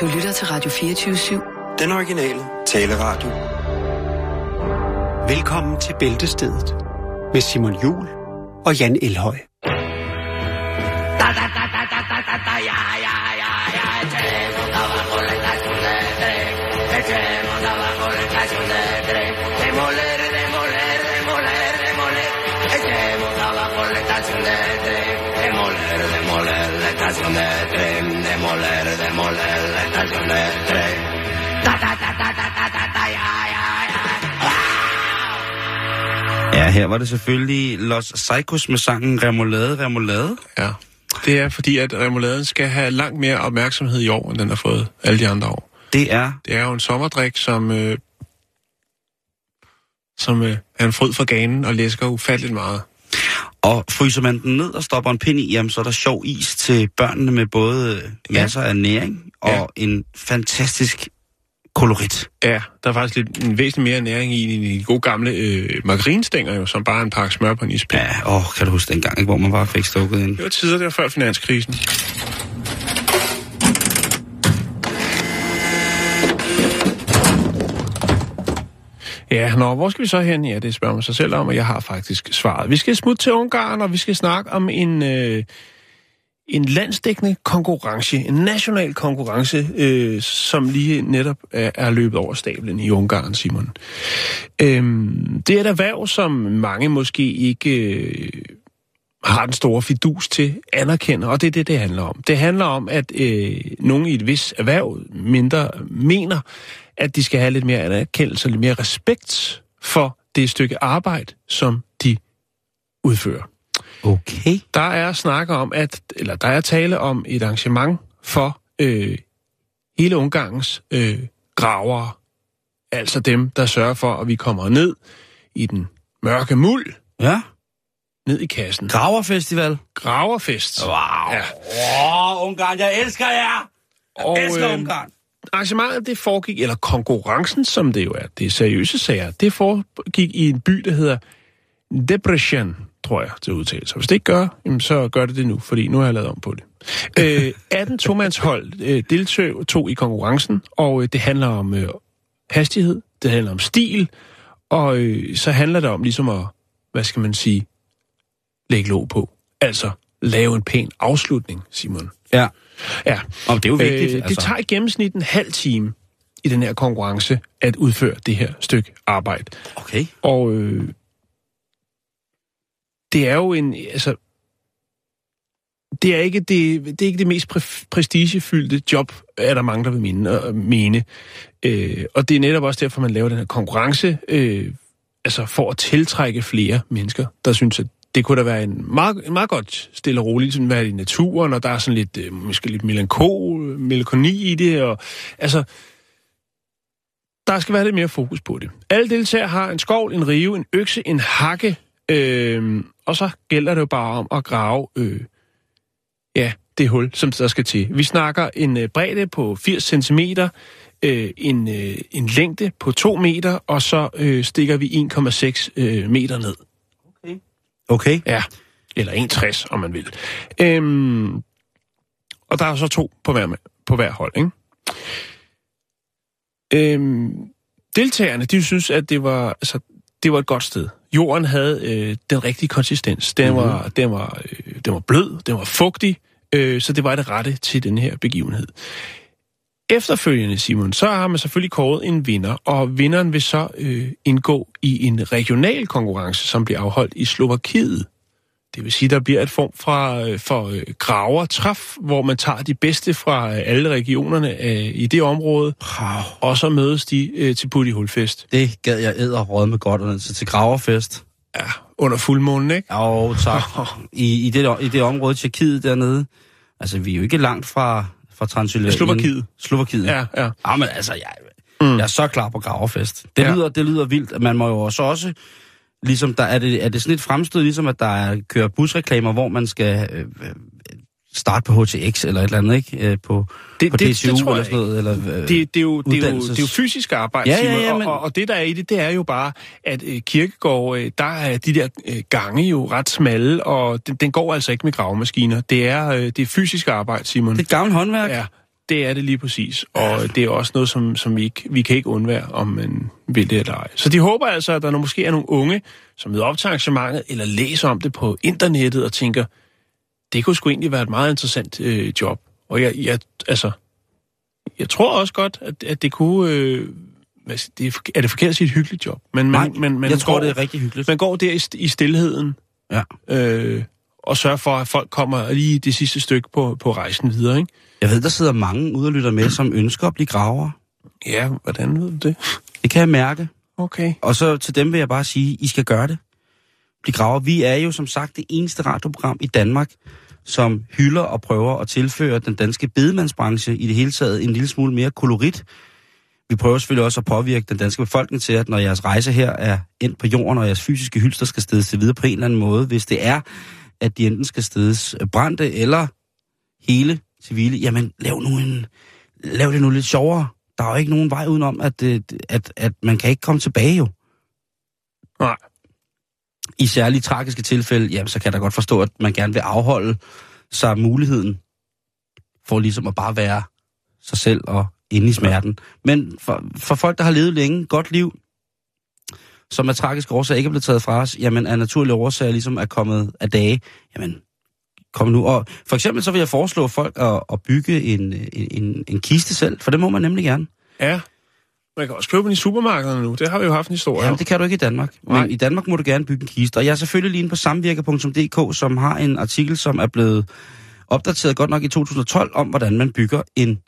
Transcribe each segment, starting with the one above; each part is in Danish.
Du lytter til Radio 24-7. Den originale taleradio. Velkommen til Bæltestedet med Simon Jul og Jan Elhøj. Da da da da da da da da ja ja ja ja echemos abajo la estación de tren echemos abajo la estación de tren demoler demoler demoler demoler echemos abajo la estación de tren demoler demoler la estación de tren demoler hacemos la ja, her var det selvfølgelig Los Psychos med sangen Remoulade, Remoulade. Ja, det er fordi, at remouladen skal have langt mere opmærksomhed i år, end den har fået alle de andre år. Det er? Det er jo en sommerdrik, som, øh, som øh, er en fryd for ganen og læsker ufatteligt meget og fryser man den ned og stopper en pind i, jamen så er der sjov is til børnene med både øh, masser af næring og Ja. en fantastisk kolorit. Ja, der er faktisk lidt, en væsentlig mere næring i end i de gode gamle øh, margarinstænger, jo, som bare en pakke smør på en ispind. Ja. Ja, åh, kan du huske dengang, ikke, hvor man bare fik stukket ind? Det var tider der før finanskrisen. Ja, nå, hvor skal vi så hen? Ja, det spørger man sig selv om, og jeg har faktisk svaret. Vi skal smutte til Ungarn, og vi skal snakke om en, øh, en landsdækkende konkurrence, en national konkurrence, øh, som lige netop er, er løbet over stablen i Ungarn, Simon. Øhm, det er et erhverv, som mange måske ikke øh, har den store fidus til, anerkender, og det er det, det handler om. Det handler om, at øh, nogen i et vis erhverv mindre mener, at de skal have lidt mere anerkendelse lidt mere respekt for det stykke arbejde, som de udfører. Okay. Der er snak om, at, eller der er tale om et arrangement for øh, hele Ungarns øh, gravere. Altså dem, der sørger for, at vi kommer ned i den mørke muld, Ja, ned i kassen. Graverfestival. Graverfest. Wow. Ja. Oh, Ungarn, jeg elsker jer! Jeg Og, elsker øh, Ungarn. Arrangementet, det foregik, eller konkurrencen, som det jo er, det er seriøse sager, det foregik i en by, der hedder Debrecen, tror jeg, til udtale. Så hvis det ikke gør, jamen, så gør det det nu, fordi nu har jeg lavet om på det. Øh, 18 tomandshold øh, deltog i konkurrencen, og øh, det handler om øh, hastighed, det handler om stil, og øh, så handler det om ligesom at, hvad skal man sige, lægge låg på. Altså lave en pæn afslutning, Simon. Ja, Ja, og det er jo vigtigt. Øh, det tager i gennemsnit en halv time i den her konkurrence at udføre det her stykke arbejde. Okay. Og øh, det er jo en, altså, det er ikke det, det, er ikke det mest præ- prestigefyldte job, er der mange, der vil mene. Øh, mene. Øh, og det er netop også derfor, man laver den her konkurrence, øh, altså for at tiltrække flere mennesker, der synes, at det kunne da være en meget, en meget godt stille og roligt, sådan være i naturen, og der er sådan lidt, øh, måske lidt melankol, melankoni i det, og altså, der skal være lidt mere fokus på det. Alle deltagere har en skovl, en rive, en økse, en hakke, øh, og så gælder det jo bare om at grave øh, ja, det hul, som der skal til. Vi snakker en øh, bredde på 80 cm, øh, en, øh, en længde på 2 meter, og så øh, stikker vi 1,6 øh, meter ned. Okay. Ja, eller 1,60, om man vil. Øhm, og der er så to på hver, på hver hold, ikke? Øhm, deltagerne, de synes, at det var, altså, det var et godt sted. Jorden havde øh, den rigtige konsistens. Den, mm-hmm. var, den, var, øh, den var blød, den var fugtig, øh, så det var det rette til den her begivenhed. Efterfølgende, Simon, så har man selvfølgelig kåret en vinder, og vinderen vil så øh, indgå i en regional konkurrence, som bliver afholdt i Slovakiet. Det vil sige, der bliver et form fra, øh, for øh, gravertræf, hvor man tager de bedste fra øh, alle regionerne øh, i det område, Wow. og så mødes de øh, til Puttihulfest. Det gad jeg æder råd med godt, altså til graverfest. Ja, under fuldmånen, ikke? Jo, tak. I, i, det, I det område, Tjekkiet dernede, altså vi er jo ikke langt fra, fra Transylvanien. Slovakiet. Slovakiet. Ja, ja. Ja, men altså, jeg, mm. jeg er så klar på graverfest. Det, Ja. lyder, det lyder vildt. Man må jo også også, ligesom, der, er, det, er det sådan et fremstød, ligesom at der er, kører busreklamer, hvor man skal øh, øh, starte på HTX eller et eller andet, ikke? Øh, på, Det- på det- DTU det tror eller sådan noget. Eller, øh, Det, det, er jo, det, er jo, det er jo fysisk arbejde, Ja, ja, ja, og- men- og, og det der er i det, det er jo bare, at øh, kirkegård, øh, der er de der øh, gange jo ret smalle, og den, den går altså ikke med gravemaskiner. Det er, øh, det er fysisk arbejde, Simon. det er gammelt håndværk. Ja, Det er det lige præcis, og det er også noget, som, som vi, ikke, vi kan ikke undvære, om man vil det eller ej. Så de håber altså, at der måske er nogle unge, som møder op til arrangementet, eller læser om det på internettet og tænker, det kunne sgu egentlig være et meget interessant øh, job. Og jeg, jeg, altså, jeg tror også godt, at, at det kunne... Øh, det er, er det forkert at sige et hyggeligt job? Men man, Nej, man, man jeg tror, går, det er rigtig hyggeligt. Man går der i, i stillheden, Ja. øh, og sørger for, at folk kommer lige det sidste stykke på, på rejsen videre, ikke? Jeg ved, der sidder mange ude og lytter med, som ønsker at blive gravere. Ja, hvordan ved du det? Det kan jeg mærke. Okay. Og så til dem vil jeg bare sige, I skal gøre det. Bliv graver. Vi er jo som sagt det eneste radioprogram i Danmark, som hylder og prøver at tilføre den danske bedemandsbranche i det hele taget en lille smule mere kolorit. Vi prøver selvfølgelig også at påvirke den danske befolkning til, at når jeres rejse her er endt på jorden, og jeres fysiske hylster skal stedes til videre på en eller anden måde, hvis det er, at de enten skal stedes brændte eller hele civile, jamen lav nu en, lav det nu lidt sjovere. Der er jo ikke nogen vej udenom, at, øh, at, at man kan ikke komme tilbage jo. Nej. I særligt tragiske tilfælde, jamen, så kan jeg da godt forstå, at man gerne vil afholde sig muligheden for ligesom at bare være sig selv og inde i smerten. Men for, for folk, der har levet længe, godt liv, som af tragiske årsager ikke er blevet taget fra os, jamen af naturlige årsager ligesom er kommet af dage, jamen kom nu. Og for eksempel så vil jeg foreslå folk at, at bygge en, en, en, en kiste selv, for det må man nemlig gerne. Ja. Man kan også købe den i supermarkederne nu. Det har vi jo haft en historie Ja, om. men det kan du ikke i Danmark. Nej. Men i Danmark må du gerne bygge en kiste. Og jeg er selvfølgelig lige inde på samvirker.dk, som har en artikel, som er blevet opdateret godt nok i 2012, om hvordan man bygger en,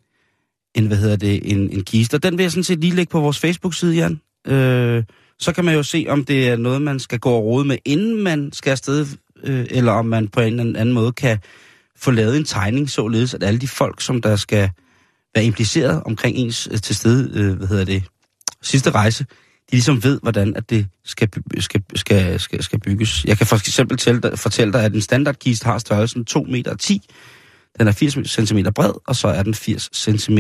en hvad hedder det, en, en kiste. Og den vil jeg sådan set lige lægge på vores Facebook-side, Jan. Øh, så kan man jo se, om det er noget, man skal gå og rode med, inden man skal afsted, øh, eller om man på en eller anden måde kan få lavet en tegning, således at alle de folk, som der skal være impliceret omkring ens øh, til stede, øh, hvad hedder det, sidste rejse, de ligesom ved, hvordan at det skal, skal, skal, skal, skal bygges. Jeg kan for eksempel tælle fortælle dig, at en standardkiste har størrelsen 2 meter 10. Den er 80 cm bred, og så er den 80 cm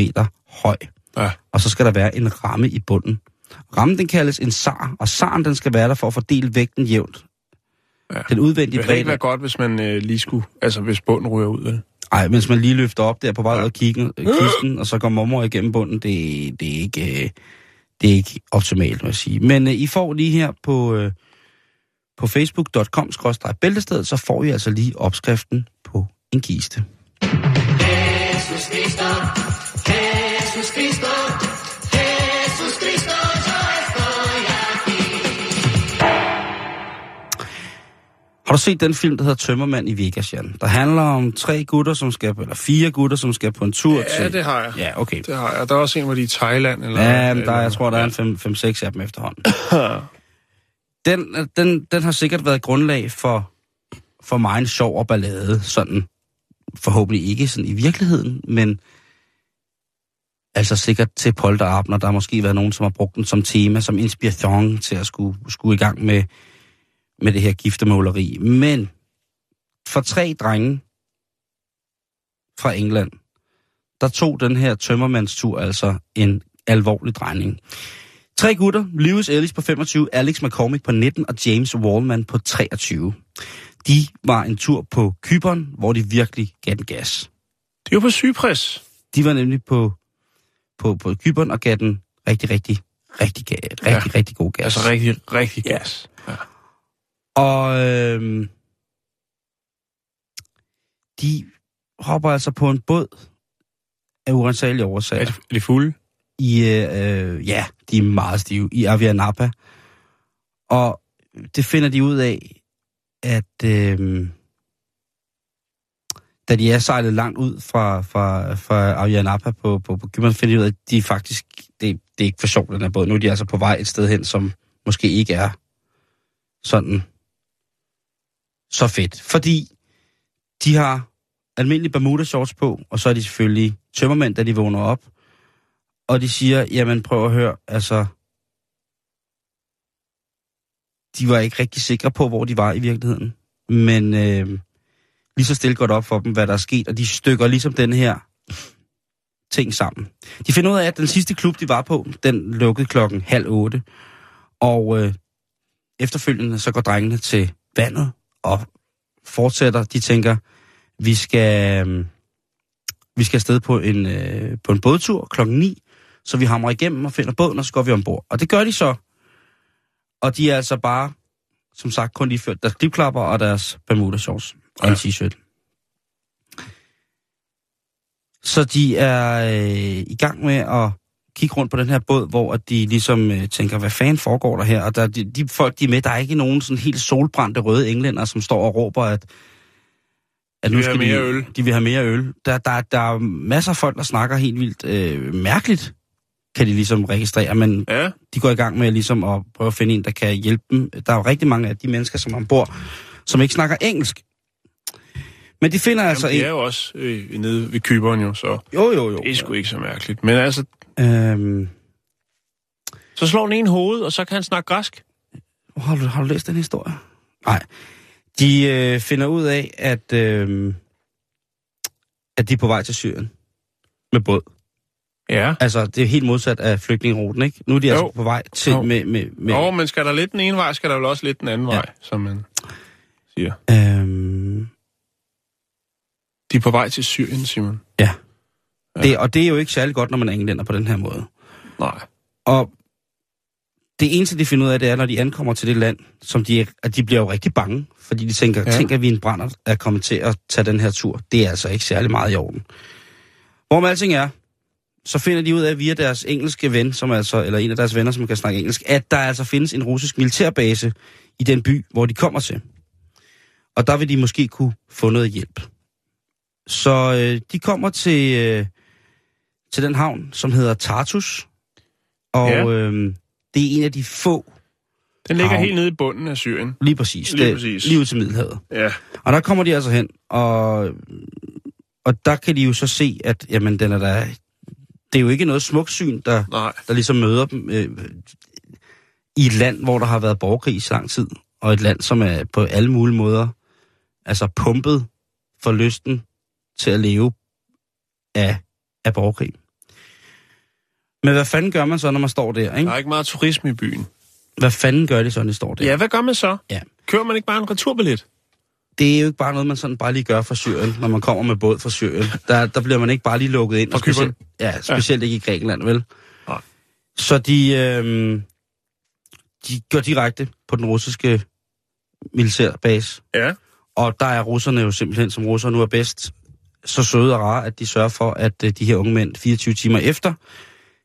høj. Ja. Og så skal der være en ramme i bunden. Rammen den kaldes en sar, og saren den skal være der for at fordele vægten jævnt. Ja. Den udvendige Det ville ikke bredde... være godt, hvis man øh, lige skulle... Altså, hvis bunden ryger ud, vel? Ej, mens man lige løfter op der på vej ud af øh, kisten, og så går mormor igennem bunden, det, det, er ikke, øh, det er ikke optimalt, må jeg sige. Men øh, I får lige her på, øh, på facebook.com bæltested, så får I altså lige opskriften på en kiste. Har du set den film, der hedder Tømmermand i Vegas, Jan? Der handler om tre gutter, som skal, eller fire gutter, som skal på en tur til... Ja, det har jeg. Ja, okay. Det har jeg. Der er også en, hvor de er i Thailand. Eller, Ja, men der, jeg tror, der er en 5-6 af dem efterhånden. Den, den, den har sikkert været grundlag for, for mig en sjov og ballade, sådan forhåbentlig ikke sådan i virkeligheden, men altså sikkert til polterabner. Der har måske været nogen, som har brugt den som tema, som inspiration til at skulle, skulle i gang med, med det her giftermåleri. Men for tre drenge fra England, der tog den her tømmermandstur altså en alvorlig drejning. Tre gutter, Lewis Ellis på 25, Alex McCormick på 19 og James Wallman på 23. De var en tur på Kyberen, hvor de virkelig gav den gas. Det jo på Cyprus. De var nemlig på, på, på Kyberen og gav den rigtig, rigtig, rigtig, rigtig, Ja. rigtig, rigtig god gas. Altså rigtig, rigtig Ja. gas. Ja. Og øhm, de hopper altså på en båd af urensagelige årsager. Er de, er de fulde? i, øh, ja, de er meget stive, i Avianapa. Og det finder de ud af, at øh, da de er sejlet langt ud fra, fra, fra Avianapa på, på, på Cypern, finder de ud af, at de faktisk, det, det er ikke for sjovt, den her båd. Nu er de altså på vej et sted hen, som måske ikke er sådan så fedt. Fordi de har almindelige Bermuda shorts på, og så er de selvfølgelig tømmermænd, da de vågner op. Og de siger, jamen prøv at høre, altså... De var ikke rigtig sikre på, hvor de var i virkeligheden. Men øh, lige så stille godt op for dem, hvad der er sket, og de stykker ligesom den her ting sammen. De finder ud af, at den sidste klub, de var på, den lukkede klokken halv otte. Og øh, efterfølgende så går drengene til vandet og fortsætter. De tænker, vi skal, øh, Vi skal afsted på en, øh, på en bådtur klokken 9, så vi hamrer igennem og finder båden, og så går vi ombord. Og det gør de så. Og de er altså bare, som sagt, kun lige ført deres klipklapper og deres Bermuda shorts og en Ja. t-shirt. Så de er øh, i gang med at kigge rundt på den her båd, hvor at de ligesom øh, tænker, hvad fanden foregår der her? Og der, de, de folk, de er med, der er ikke nogen sådan helt solbrændte røde englænder, som står og råber, at, at De vil have mere øl. De vil have mere øl. Der, der, der er masser af folk, der snakker helt vildt øh, mærkeligt, kan de ligesom registrere, men Ja, de går i gang med ligesom at prøve at finde en, der kan hjælpe dem. Der er jo rigtig mange af de mennesker, som er ombord, som ikke snakker engelsk. Men de finder altså Jamen, de en... er jo også øh, nede ved Kyberen jo, så Jo, jo, jo. det er sgu ikke så mærkeligt. Men altså, Øhm, så slår den en hoved, og så kan han snakke græsk. har, du, har du læst den historie? Nej. De øh, finder ud af, at, øh, at de er på vej til Syrien med båd. Ja. Altså, det er helt modsat af flygtningeruten, ikke? Nu er de Jo. altså på vej til Jo. med... med, med Nå, men skal der lidt den ene vej, skal der vel også lidt den anden Ja. vej, som man siger. øhm, De er på vej til Syrien, Simon. ja. Det, og det er jo ikke særlig godt, når man er englænder på den her måde. Nej. Og det eneste, de finder ud af, det er, når de ankommer til det land, som de, at de bliver jo rigtig bange, fordi de tænker, ja. Ja. tænker vi en brænder er kommet til at tage den her tur. Det er altså ikke særlig meget i orden. Hvor med alting er, så finder de ud af via deres engelske ven, som altså, eller en af deres venner, som kan snakke engelsk, at der altså findes en russisk militærbase i den by, hvor de kommer til. Og der vil de måske kunne få noget hjælp. Så øh, de kommer til, øh, til den havn, som hedder Tartus. Og Ja. øh, det er en af de få, Den ligger Havn. helt nede i bunden af Syrien. lige præcis, Lige det, præcis. lige ud til Middelhavet. Ja. Og der kommer de altså hen, og, og der kan de jo så se, at jamen, den er der, det er jo ikke noget smukt syn, der, Nej. der ligesom møder dem øh, i et land, hvor der har været borgerkrig i så lang tid, og et land, som er på alle mulige måder altså pumpet for lysten til at leve af, af borgerkrig. Men hvad fanden gør man så, når man står der, Der ikke? er ikke meget turisme i byen. Hvad fanden gør de så, når de står der? Ja, hvad gør man så? Ja. Kører man ikke bare en returbillet? det er jo ikke bare noget, man sådan bare lige gør fra Syrien, når man kommer med båd fra Syrien. Der, der bliver man ikke bare lige lukket ind. Fra specielt, ja, specielt ja. ikke i Grækenland, vel? Nej. Så de, øh, de går direkte på den russiske militærbase. Ja. Og der er russerne jo simpelthen, som russere nu er bedst, så søde og rare, at de sørger for, at øh, de her unge mænd 24 timer efter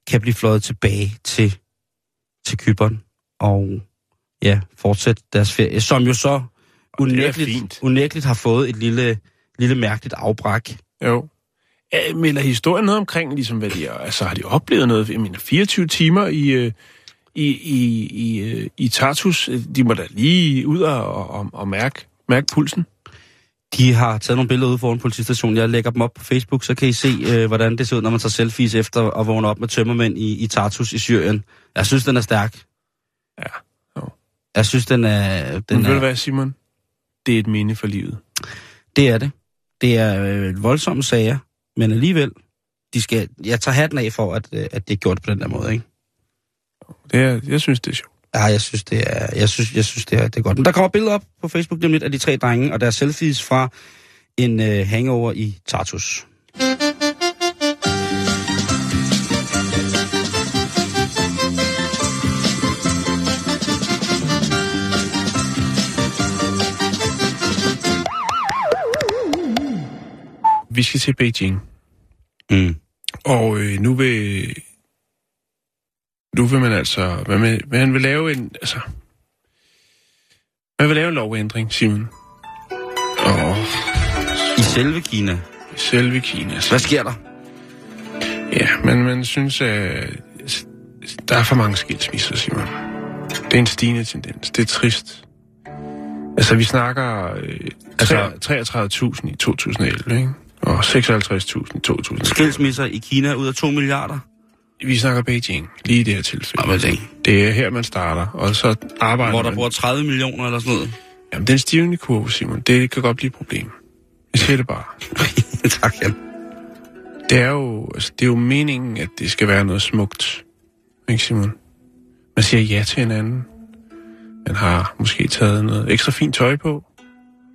kan blive fløjet tilbage til, til Kyberen og ja, fortsætte deres ferie, som jo så unægteligt, unægteligt har fået et lille, lille mærkeligt afbræk. Jo. Ja, melder historien noget omkring, ligesom hvad de altså har de oplevet noget? Jeg mener, 24 timer i, øh, i, i, i, øh, i Tartus, de må da lige ud og, og, og mærke, mærke pulsen. De har taget nogle billeder ude foran politistationen. Jeg lægger dem op på Facebook, så kan I se, øh, hvordan det ser ud, når man tager selfies efter at vågne op med tømmermænd i, i Tartus i Syrien. Jeg synes, den er stærk. Ja. Jo. Jeg synes, den er... Den Men ved du er hvad, Simon? Det er et minde for livet. det er det. Det er øh, voldsomme sager, men alligevel, de skal, jeg tager hatten af for, at, øh, at det er gjort på den der måde, ikke? Det er, jeg synes, det er sjovt. Ja, jeg synes, det er, jeg synes, jeg synes det, er, det er godt. Men der kommer billeder op på Facebook lidt af de tre drenge, og deres selfies fra en øh, hangover i Tartus. Vi skal til Beijing. Mm. Og øh, nu vil... Nu vil man altså... Man vil, man vil lave en... Altså, man vil lave en lovændring, Simon. Og I selve Kina. selve Kina. Hvad sker der? Ja, men man synes, at der er for mange skilsmisser, Simon. Det er en stigende tendens. Det er trist. Altså, vi snakker øh, Altså- altså, 33.000 i 2011, ikke? Og 56.000 i 2000. Skilsmisser i Kina ud af 2 milliarder? Vi snakker Beijing, lige i det her tilfælde. Det er her, man starter, og så arbejder hvor der man... bor 30 millioner eller sådan noget. Jamen, den stivende kurve, Simon, det kan godt blive et problem. Jeg siger det bare. tak, Jan. Det er jo, altså, det er jo meningen, at det skal være noget smukt. Ikke, Simon? Man siger ja til hinanden. Man har måske taget noget ekstra fint tøj på.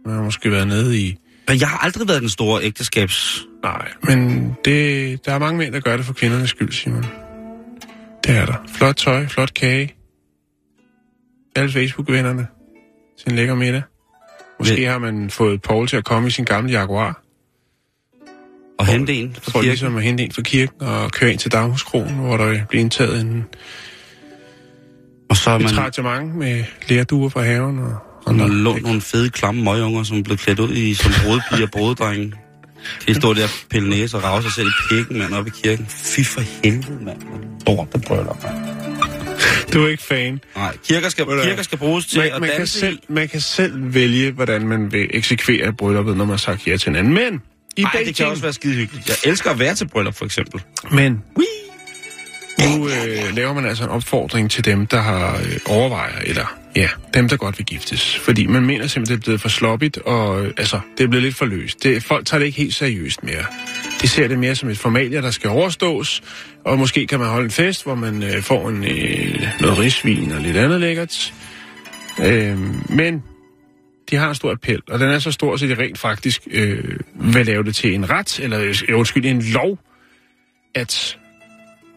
Man har måske været nede i... Men jeg har aldrig været den store ægteskabs Nej, men det, der er mange mænd, der gør det for kvindernes skyld, Simon. Det er der. Flot tøj, flot kage. Alle Facebook-vennerne til en lækker middag. Måske har man fået Paul til at komme i sin gamle Jaguar. Og hente en fra For kirken. ligesom at hente en fra kirken og køre ind til Damhuskronen, hvor der bliver indtaget en, Og så har et man, trattement med lærduer fra haven. Og, og man lånt nogle fede, klamme møgunger, som blev klædt ud i som brodepiger og. De stod der pille næse og rave sig selv i pikken, mand, oppe i kirken. Fy for helvede, mand. Lort, der brøller, mand. Du er ikke fan. Nej, kirker skal, kirker skal bruges til Man, at man, kan danse selv, i. man kan selv vælge, hvordan man vil eksekvere brylluppet, når man har sagt ja til hinanden. Men i Nej, det Beijing... kan også være skide hyggeligt. Jeg elsker at være til bryllup, for eksempel. Men nu øh, laver man altså en opfordring til dem, der har øh, overvejer, eller ja, dem, der godt vil giftes. Fordi man mener simpelthen, det er blevet for sloppigt, og øh, altså, det er blevet lidt for løst. Det, folk tager det ikke helt seriøst mere. De ser det mere som et formalie, der skal overstås, og måske kan man holde en fest, hvor man øh, får en, øh, noget risvin og lidt andet lækkert. Øh, men de har en stor appel, og den er så stor, så de rent faktisk øh, vil lave det til en ret, eller øh, undskyld, en lov, at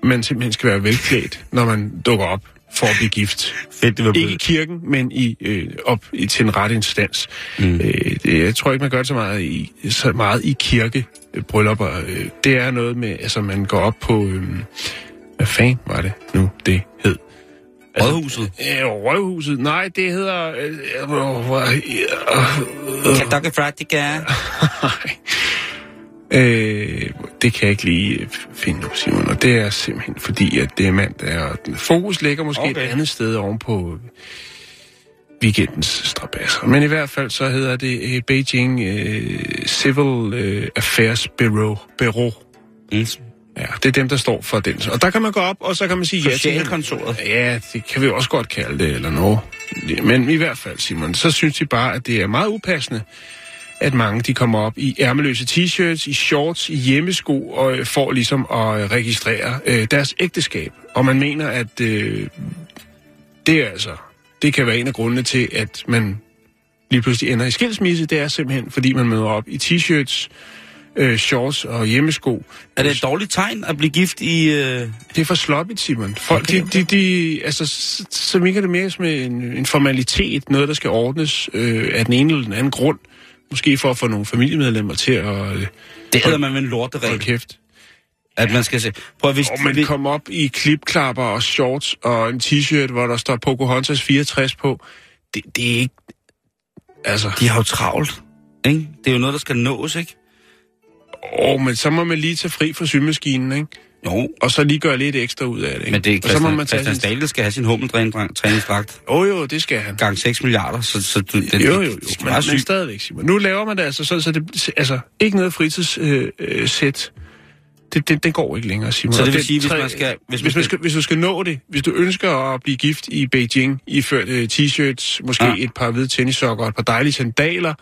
man simpelthen skal være velklædt, når man dukker op for at blive gift. Fedt, det var Ikke i kirken, men i, øh, op i, til en ret instans. Mm. Øh, det, jeg tror ikke, man gør det så meget i, så meget i kirkebryllupper. Øh, det er noget med, altså man går op på... Øh, hvad fanden var det nu, det hed? Rådhuset. Øh, Røvhuset. Nej, det hedder... Øh, øh, øh, øh, Kentucky Fried Chicken. Øh, det kan jeg ikke lige øh, finde nu, Simon. Og det er simpelthen fordi, at det er mandag, og fokus ligger måske okay. Et andet sted ovenpå weekendens strabasser. Men i hvert fald så hedder det øh, Beijing øh, Civil øh, Affairs Bureau. Bureau. Mm. Ja, det er dem, der står for den. Og der kan man gå op, og så kan man sige ja til Socialkontoret. Ja, det kan vi også godt kalde det, eller noget. Men i hvert fald, Simon, så synes de bare, at det er meget upassende, at mange de kommer op i ærmeløse t-shirts, i shorts, i hjemmesko, og øh, får ligesom at øh, registrere øh, deres ægteskab. Og man mener, at øh, det er altså, det kan være en af grundene til, at man lige pludselig ender i skilsmisse. Det er simpelthen, fordi man møder op i t-shirts, øh, shorts og hjemmesko. Er det et dårligt tegn at blive gift i... Øh... Det er for sloppigt, Simon. Folk, Okay, okay, de, de, de, altså, så, så virker det mere som en, en formalitet, noget, der skal ordnes øh, af den ene eller den anden grund. Måske for at få nogle familiemedlemmer til at øh, Det hedder man med en lorteregel. holde kæft. At man skal se... Prøv at hvis... Og man kommer op i klipklapper og shorts og en t-shirt, hvor der står Pocahontas 64 på. Det, det er ikke... Altså, De har jo travlt. Ikke? Det er jo noget, der skal nås, ikke? åh, men så må man lige tage fri fra symaskinen, ikke? Jo, Og så lige gøre lidt ekstra ud af det, ikke? men det er og så må Christian, man tage Christian sin... Stadel skal have sin hummeltræningsdragt Jo, jo, det skal han. gang 6 milliarder, så, så du, det, Jo, jo, jo. det Men, men stadigvæk, Simon. Nu laver man det altså sådan, så det altså ikke noget fritidssæt. Øh, øh, sæt. det, det, det går ikke længere, Simon. Så det vil sige, hvis man skal- hvis Hvis, man skal- hvis du skal nå det, hvis du ønsker at blive gift i Beijing, iført øh, t-shirts, måske Ja. et par hvide tennissokker et par dejlige sandaler,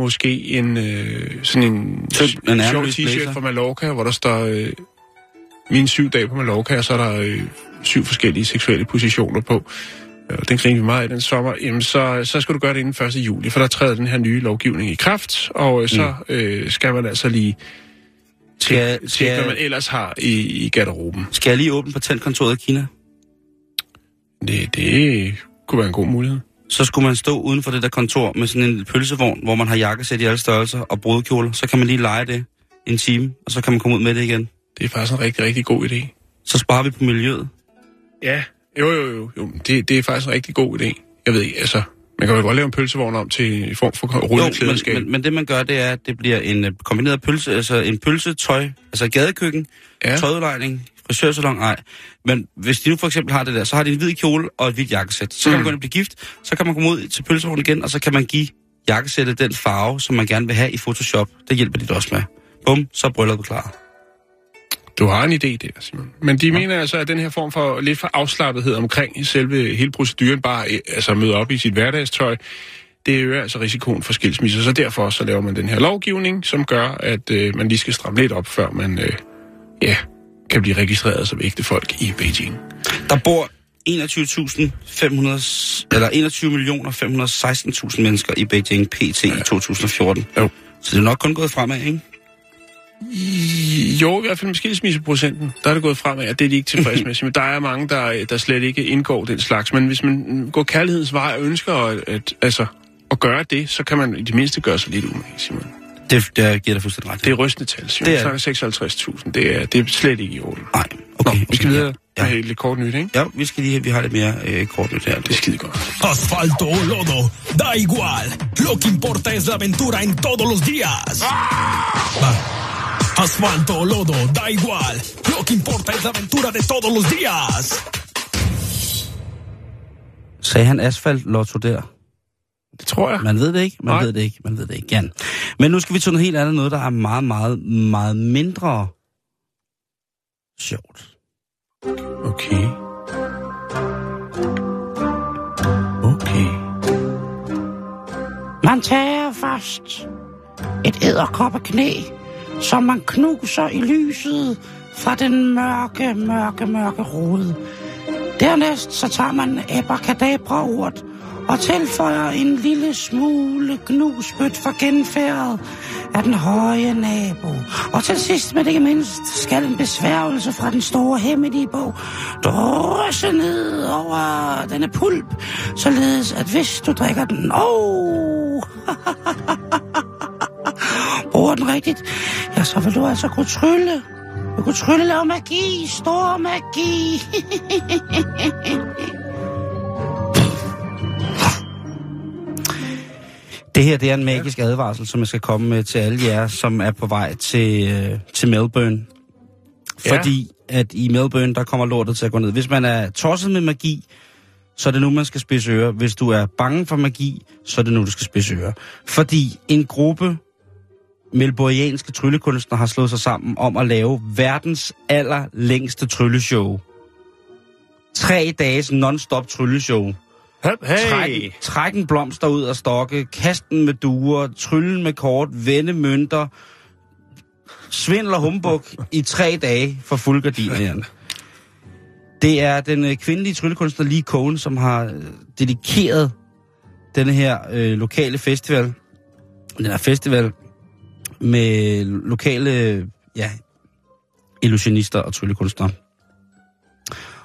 måske en øh, sådan en, Tynd, en sjov t-shirt fra Mallorca, hvor der står øh, mine syv dage på Mallorca, så er der øh, syv forskellige seksuelle positioner på. Og den griner vi meget i den sommer. Jamen, så, så skal du gøre det inden 1. juli, for der træder den her nye lovgivning i kraft, og øh, så øh, skal man altså lige Skal, tjekke, tjekke, hvad man skal, ellers har i, i garderoben. skal jeg lige åbne patentkontoret i Kina? Det, det kunne være en god mulighed. Så skulle man stå uden for det der kontor med sådan en pølsevogn, hvor man har jakkesæt i alle størrelser og brudekjoler. Så kan man lige lege det en time, og så kan man komme ud med det igen. Det er faktisk en rigtig, rigtig god idé. Så sparer vi på miljøet. Ja, jo, jo, jo. jo. Det, det er faktisk en rigtig god idé. Jeg ved ikke, altså... Man kan jo godt lave en pølsevogn om til en form for Jo, rullende men, men, men det man gør, det er, at det bliver en øh, kombineret pølse, altså en pølsetøj, altså gadekøkken, ja. Tøjudlejning, frisørsalon, ej. Men hvis de nu for eksempel har det der, så har de en hvid kjole og et hvidt jakkesæt. Så kan man Mm. gå ind og blive gift, så kan man komme ud til pølsevognen igen, og så kan man give jakkesættet den farve, som man gerne vil have i Photoshop. Det hjælper de også med. Bum, så er brylluppet klar. Du har en idé der, Simon. Men de ja. mener altså, at den her form for lidt for afslappethed omkring selve hele proceduren, bare øh, altså møde op i sit hverdagstøj, det øger altså risikoen for skilsmisse. Så derfor så laver man den her lovgivning, som gør, at øh, man lige skal stramme lidt op, før man øh, ja, kan blive registreret som ægte folk i Beijing. Der bor 21.500, eller 21 millioner 516.000 mennesker i Beijing PT ja. i 2014. Jo. Så det er nok kun gået fremad, ikke? Jo, i hvert fald med skilsmisseprocenten, der er det gået fremad, og det er de ikke tilfredse med. Men der er mange, der, der slet ikke indgår den slags. Men hvis man går kærlighedens vej og ønsker at, at, altså, at gøre det, så kan man i det mindste gøre sig lidt umage, Simon. Det, det giver dig fuldstændig ret. Det er rystende tal, Simon. Det er Det er 56.000. Det er, det er slet ikke i orden. Nej, okay. Nå, vi skal videre Ja. med lidt kort nyt, ikke? Ja, vi skal lige vi har lidt mere øh, kort nyt her. Det er skide godt. Asfalto o lodo, da igual. Lo que importa es la aventura en todos los días. Ah. Asfalto o lodo, da igual. Lo que importa es la aventura de todos los días. Sagde han asfalt lotto der? Det tror jeg. Man ved det ikke, man Nej. ved det ikke, man ved det ikke. Jan. Men nu skal vi til noget helt andet, noget der er meget, meget, meget mindre sjovt. Okay. Okay. Man tager først et æderkoppeknæ, som man knuser i lyset fra den mørke, mørke, mørke rode. Dernæst så tager man abracadabra-urt og tilføjer en lille smule gnusbødt for genfærdet af den høje nabo. Og til sidst, men ikke mindst, skal en besværgelse fra den store hemmelige bog drysse ned over denne pulp, således at hvis du drikker den, oh, bruger den rigtigt, ja, så vil du altså kunne trylle. Du kunne trylle lave magi, stor magi. Det her det er en magisk advarsel, som jeg skal komme med til alle jer, som er på vej til, øh, til Melbourne. Ja. Fordi at i Melbourne, der kommer lortet til at gå ned. Hvis man er tosset med magi, så er det nu, man skal spidse ører. Hvis du er bange for magi, så er det nu, du skal spidse ører. Fordi en gruppe melbourianske tryllekunstnere har slået sig sammen om at lave verdens allerlængste trylleshow. Tre dages non-stop trylleshow. Hey. Træk, træk en blomster ud af stokke, kasten med duer, tryllen med kort, vende mønter, svindel og humbug i tre dage for fuld gardiner, Jan. Det er den øh, kvindelige tryllekunstner Lee Cohen, som har øh, dedikeret denne her øh, lokale festival, den her festival med lokale ja, illusionister og tryllekunstnere,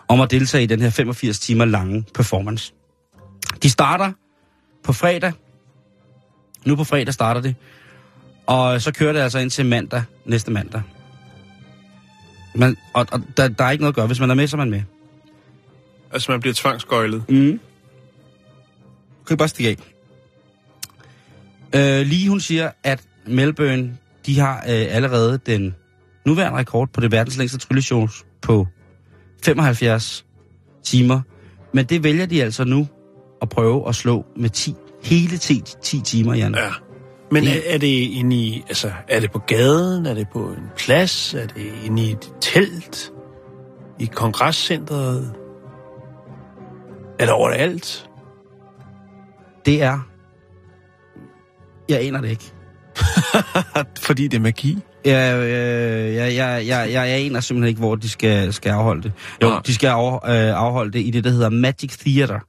om at deltage i den her 85 timer lange performance. De starter på fredag. Nu på fredag starter det. Og så kører det altså ind til mandag, næste mandag. Men, og, og der, der er ikke noget at gøre. Hvis man er med, så er man med. Altså, man bliver tvangsgøjlet. Mm. Du kan bare stikke af. Øh, lige hun siger, at Melbourne, de har øh, allerede den nuværende rekord på det verdens længste trylleshow på 75 timer. Men det vælger de altså nu at prøve at slå med 10, hele 10, 10 timer, Jan. Ja. Men er, er det inde i, altså, er det på gaden? Er det på en plads? Er det inde i et telt? I kongresscentret? Er det overalt? Det er... Jeg aner det ikke. Fordi det er magi? Jeg, øh, jeg, jeg, jeg, jeg aner simpelthen ikke, hvor de skal, skal afholde det. Jo, Nej. de skal af, øh, afholde det i det, der hedder Magic Theater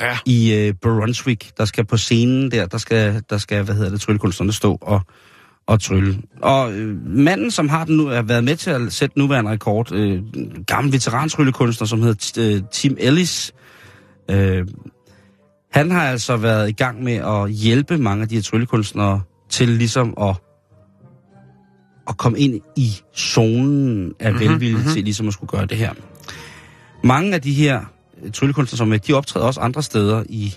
Ja. i øh, Brunswick. Der skal på scenen der, der skal, der skal hvad hedder det, tryllekunstnerne stå og, og trylle. Og øh, manden, som har den nu, har været med til at sætte nuværende rekord, øh, gammel veterantryllekunstner, som hedder øh, Tim Ellis, øh, han har altså været i gang med at hjælpe mange af de her tryllekunstnere til ligesom at, at komme ind i zonen af mm-hmm, velvilje mm-hmm. til ligesom at skulle gøre det her. Mange af de her tryllekunstnere, som er de optræder også andre steder i,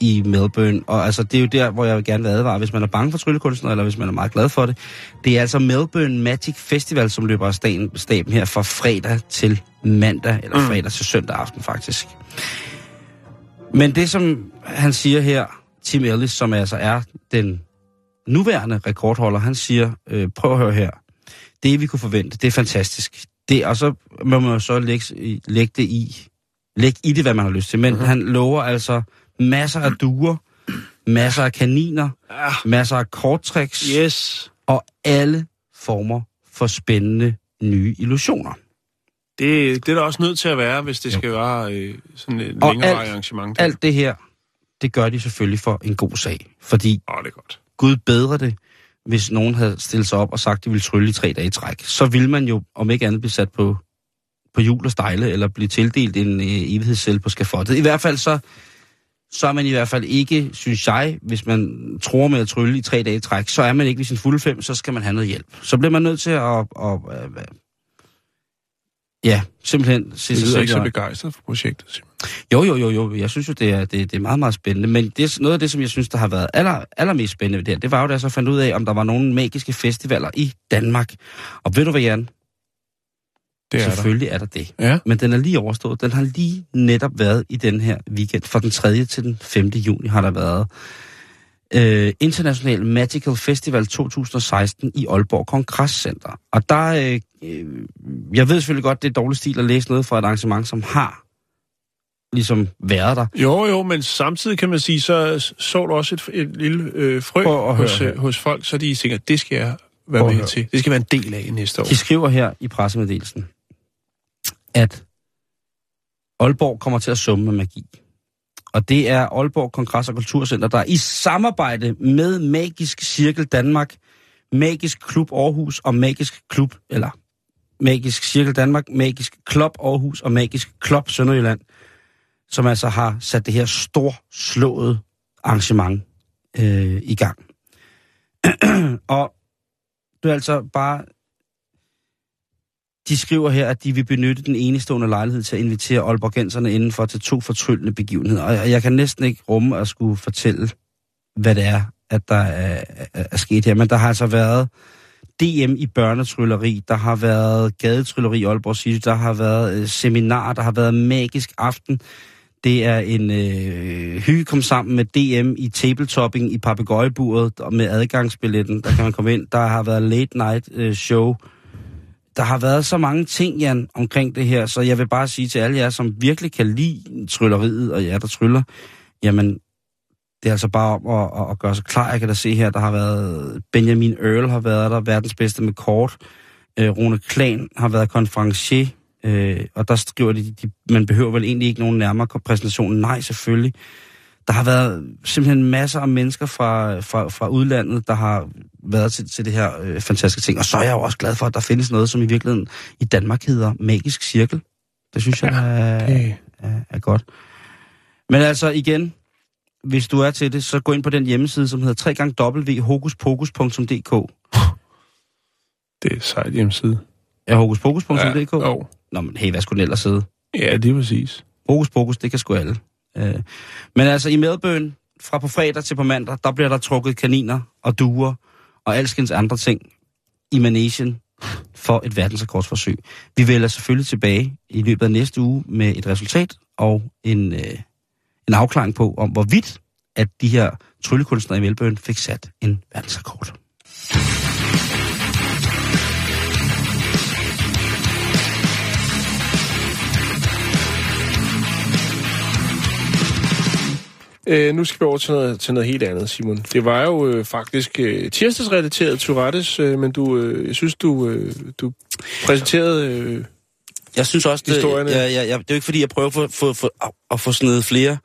i Melbourne. Og altså, det er jo der, hvor jeg gerne vil advare, hvis man er bange for tryllekunstnere, eller hvis man er meget glad for det. Det er altså Melbourne Magic Festival, som løber af staben, staben her fra fredag til mandag, eller Mm. fredag til søndag aften faktisk. Men det, som han siger her, Tim Ellis, som altså er den nuværende rekordholder, han siger, øh, prøv at høre her, det vi kunne forvente, det er fantastisk. Det, og så må man jo så lægge, i- lægge det i, lægge i det, hvad man har lyst til. Men mm-hmm. han lover altså masser af duer, masser af kaniner, Ja. masser af korttricks, Yes. og alle former for spændende nye illusioner. Det, det er der også nødt til at være, hvis det skal være øh, sådan et Og længere alt- arrangement. Alt det her, det gør de selvfølgelig for en god sag. Fordi Åh, det er godt. Gud bedre det, hvis nogen havde stillet sig op og sagt, at de ville trylle i tre dage i træk. Så ville man jo, om ikke andet, blive sat på, på jul og stejle, eller blive tildelt en øh, evighedscelle på skafottet. I hvert fald så, så er man i hvert fald ikke, synes jeg, hvis man tror med at trylle i tre dage i træk, så er man ikke ved sin fulde fem, så skal man have noget hjælp. Så bliver man nødt til at, at, at, at ja, simpelthen Det lyder ikke så begejstret for projektet. Jo, jo, jo, jo. Jeg synes jo, det er, det, det er meget, meget spændende. Men det, er noget af det, som jeg synes, der har været aller, allermest spændende ved det her, det var jo, da jeg så fandt ud af, om der var nogle magiske festivaler i Danmark. Og ved du hvad, Jan? Det er der. Selvfølgelig er der det. Ja. Men den er lige overstået. Den har lige netop været i den her weekend. Fra den 3. til den 5. juni har der været øh, International Magical Festival 2016 i Aalborg Kongresscenter. Og der, øh, øh, jeg ved selvfølgelig godt, det er dårlig stil at læse noget fra et arrangement, som har ligesom været der. Jo, jo, men samtidig kan man sige, så så du også et, et lille øh, frø høre hos, øh, hos folk, så de tænker, det skal jeg være Prøv med høre. til. Det skal være en del af næste år. De skriver her i pressemeddelelsen, at Aalborg kommer til at summe med magi. Og det er Aalborg Kongress- og Kulturcenter, der i samarbejde med Magisk Cirkel Danmark, Magisk Klub Aarhus og Magisk Klub, eller Magisk Cirkel Danmark, Magisk Klub Aarhus og Magisk Klub Sønderjylland, som altså har sat det her storslåede arrangement øh, i gang. og det er altså bare de skriver her, at de vil benytte den enestående lejlighed til at invitere Aalborgenserne indenfor til to fortryllende begivenheder. Og jeg- jeg kan næsten ikke rumme at skulle fortælle, hvad det er, at der er, er, er sket her. Men der har altså været DM i børnetrylleri, der har været gadetrylleri i Aalborg City, der har været øh, seminar, der har været magisk aften. Det er en øh, hygge kom sammen med DM i tabletopping i papegøjeburet og med adgangsbilletten. Der kan man komme ind. Der har været late night øh, show. Der har været så mange ting, Jan, omkring det her, så jeg vil bare sige til alle jer, som virkelig kan lide trylleriet, og jer, der tryller, jamen, det er altså bare om at, at, at gøre sig klar. Jeg kan da se her, der har været Benjamin Earl har været der, verdens bedste med kort. Øh, Rune Klan har været konferencier, øh, og der skriver de, de, man behøver vel egentlig ikke nogen nærmere præsentation. Nej, selvfølgelig. Der har været simpelthen masser af mennesker fra, fra, fra udlandet, der har været til, til det her øh, fantastiske ting. Og så er jeg jo også glad for, at der findes noget, som i virkeligheden i Danmark hedder Magisk Cirkel. Det synes jeg er, Det, er, er godt. Men altså igen, hvis du er til det, så gå ind på den hjemmeside, som hedder www.hokuspokus.dk. det er sejt hjemmeside. Er hokuspokus.dk? Ja, jo. Nå, men hey, hvad skulle den ellers hedde? ja, det er præcis. Hokus pokus, det kan sgu alle. Øh. Men altså i Melbourne, fra på fredag til på mandag, der bliver der trukket kaniner og duer og alskens andre ting i Manesien for et verdensrekordsforsøg. Vi vælger selvfølgelig tilbage i løbet af næste uge med et resultat og en, øh, en afklaring på, om hvorvidt at de her tryllekunstnere i Melbourne fik sat en verdensrekord. Øh, nu skal vi over til noget, til noget helt andet, Simon. Det var jo øh, faktisk øh, tirsdagsrelateret Tourettes, øh, men du, øh, jeg synes, du, øh, du præsenterede... Øh, Jeg synes også, det, Historierne. jeg, jeg, jeg, det er jo ikke fordi, jeg prøver at få, få, få, at få sådan noget flere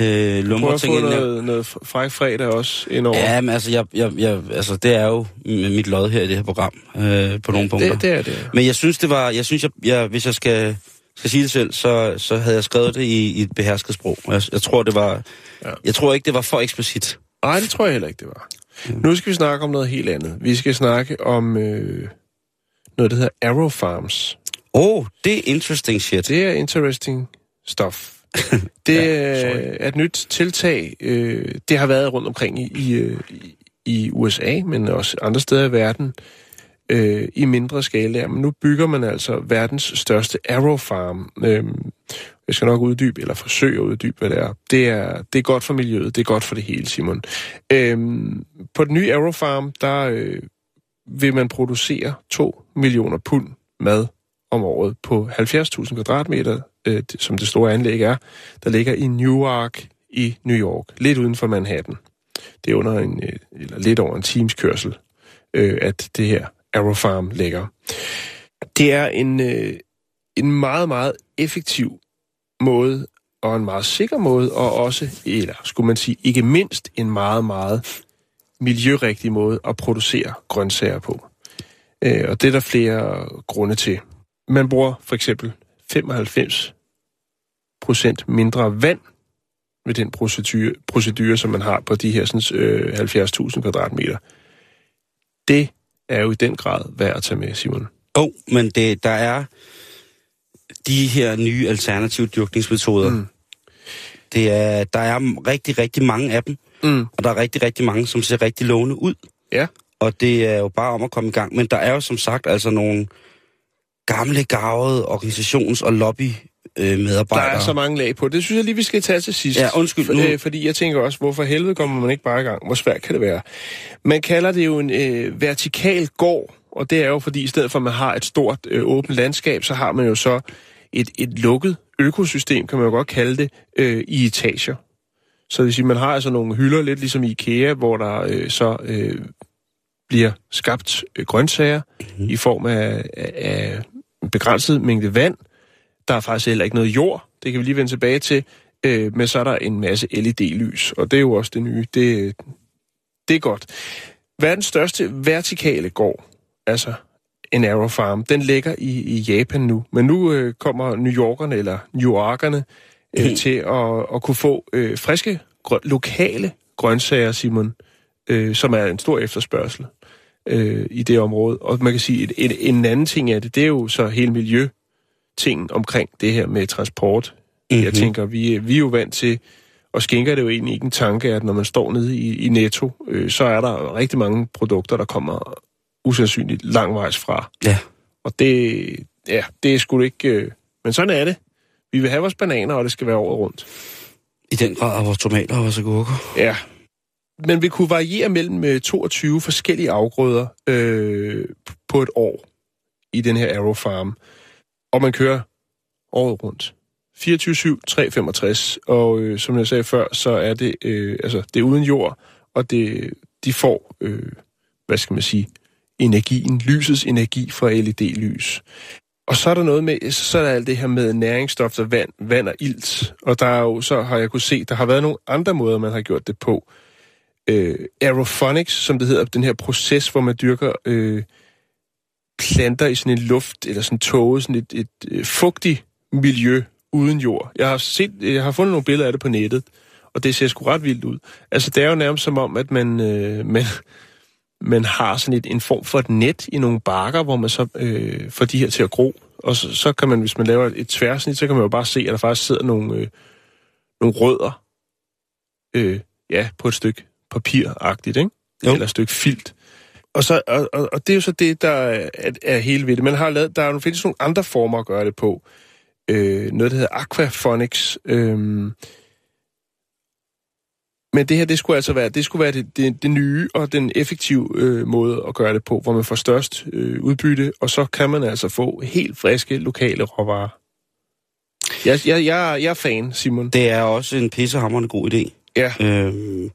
øh, prøver at få noget, noget fræk fredag også indover. Ja, men altså, jeg, jeg, jeg, altså, det er jo mit lod her i det her program, øh, på nogle punkter. det, det er det. Men jeg synes, det var, jeg synes, jeg, jeg, hvis jeg skal, skal sige det selv, så, så havde jeg skrevet det i, i et behersket sprog. Jeg, jeg tror, det var, Ja. jeg tror ikke, det var for eksplicit. Nej, det tror jeg heller ikke, det var. Nu skal vi snakke om noget helt andet. Vi skal snakke om øh, noget, der hedder Arrow Farms. Oh, det er interesting shit. Det er interesting stuff. Det Ja, er et nyt tiltag. Øh, det har været rundt omkring i, i, i- i USA, men også andre steder i verden, øh, i mindre skala. Men nu bygger man altså verdens største Arrow Farm. Øh, jeg skal nok uddybe, eller forsøge at uddybe, hvad det er. Det er, det er godt for miljøet, det er godt for det hele, Simon. Øh, på den nye Arrow Farm, der øh, vil man producere 2 millioner pund mad om året på 70.000 kvadratmeter, øh, som det store anlæg er, der ligger i Newark i New York, lidt uden for Manhattan. Det er under en, øh, eller lidt over en times kørsel, øh, at det her Arrow Farm ligger. Det er en, øh, en meget, meget effektiv måde, og en meget sikker måde, og også, eller skulle man sige, ikke mindst en meget, meget miljørigtig måde at producere grøntsager på. Øh, og det er der flere grunde til. Man bruger for eksempel 95 procent mindre vand med den procedure, procedure, som man har på de her sådan, øh, 70.000 kvadratmeter. Det er jo i den grad værd at tage med, Simon. Oh, men det, der er de her nye alternative dyrkningsmetoder. Mm. Det er, der er rigtig, rigtig mange af dem, Mm. og der er rigtig, rigtig mange, som ser rigtig lovende ud. Ja. Og det er jo bare om at komme i gang. Men der er jo som sagt altså nogle gamle, gavede organisations- og lobby øh, Der medarbejdere. er så mange lag på. Det synes jeg lige, vi skal tage til sidst. Ja, undskyld, nu- øh, fordi jeg tænker også, hvorfor helvede kommer man ikke bare i gang? Hvor svært kan det være? Man kalder det jo en øh, vertikal gård, og det er jo fordi, i stedet for at man har et stort øh, åbent landskab, så har man jo så et, et lukket økosystem, kan man jo godt kalde det, øh, i etager. Så det vil sige, man har altså nogle hylder, lidt ligesom i IKEA, hvor der øh, så øh, bliver skabt øh, grøntsager mm-hmm. i form af, af, en begrænset mængde vand. Der er faktisk heller ikke noget jord, det kan vi lige vende tilbage til, øh, men så er der en masse LED-lys, og det er jo også det nye. Det, det er godt. Verdens største vertikale gård, altså en Arrow Farm, den ligger i, i Japan nu, men nu øh, kommer New Yorkerne, eller New Yorkerne, øh, til at, at kunne få øh, friske, grøn, lokale grøntsager, Simon, øh, som er en stor efterspørgsel øh, i det område. Og man kan sige, at en, en anden ting af det, det er jo så hele miljøtingen omkring det her med transport. Mm-hmm. Jeg tænker, vi, vi er jo vant til, og skænker det jo egentlig ikke en tanke, at når man står nede i, i Netto, øh, så er der rigtig mange produkter, der kommer usandsynligt langvejs fra. Ja. Og det, ja, det er sgu ikke... Øh, men sådan er det. Vi vil have vores bananer, og det skal være året rundt. I den grad vores tomater og vores agurker. Ja. Men vi kunne variere mellem øh, 22 forskellige afgrøder øh, på et år i den her Arrow Farm. Og man kører året rundt. 24-7, 365. Og øh, som jeg sagde før, så er det, øh, altså, det er uden jord, og det, de får, øh, hvad skal man sige, energien, lysets energi fra LED-lys. Og så er der noget med, så er der alt det her med næringsstoffer, vand, vand og ilt. Og der er jo, så har jeg kunne se, der har været nogle andre måder, man har gjort det på. Øh, aerophonics, som det hedder, den her proces, hvor man dyrker øh, planter i sådan en luft, eller sådan tåge, sådan et, et, øh, et fugtigt miljø uden jord. Jeg har, set, jeg har fundet nogle billeder af det på nettet, og det ser sgu ret vildt ud. Altså, det er jo nærmest som om, at man, øh, man, man har sådan et, en form for et net i nogle bakker, hvor man så øh, får de her til at gro. Og så, så kan man, hvis man laver et tværsnit, så kan man jo bare se, at der faktisk sidder nogle, øh, nogle rødder øh, ja, på et stykke papiragtigt, ikke? Jo. Eller et stykke filt. Og, så, og, og, og det er jo så det, der er, er hele ved det. Man har lavet, der er, findes nogle andre former at gøre det på. Øh, noget, der hedder aquaphonics. Øh, men det her, det skulle altså være, det, skulle være det, det, det nye og den effektive øh, måde at gøre det på, hvor man får størst øh, udbytte, og så kan man altså få helt friske lokale råvarer. Jeg, jeg, jeg, jeg er fan, Simon. Det er også en pissehammerende god idé. Ja. Øhm,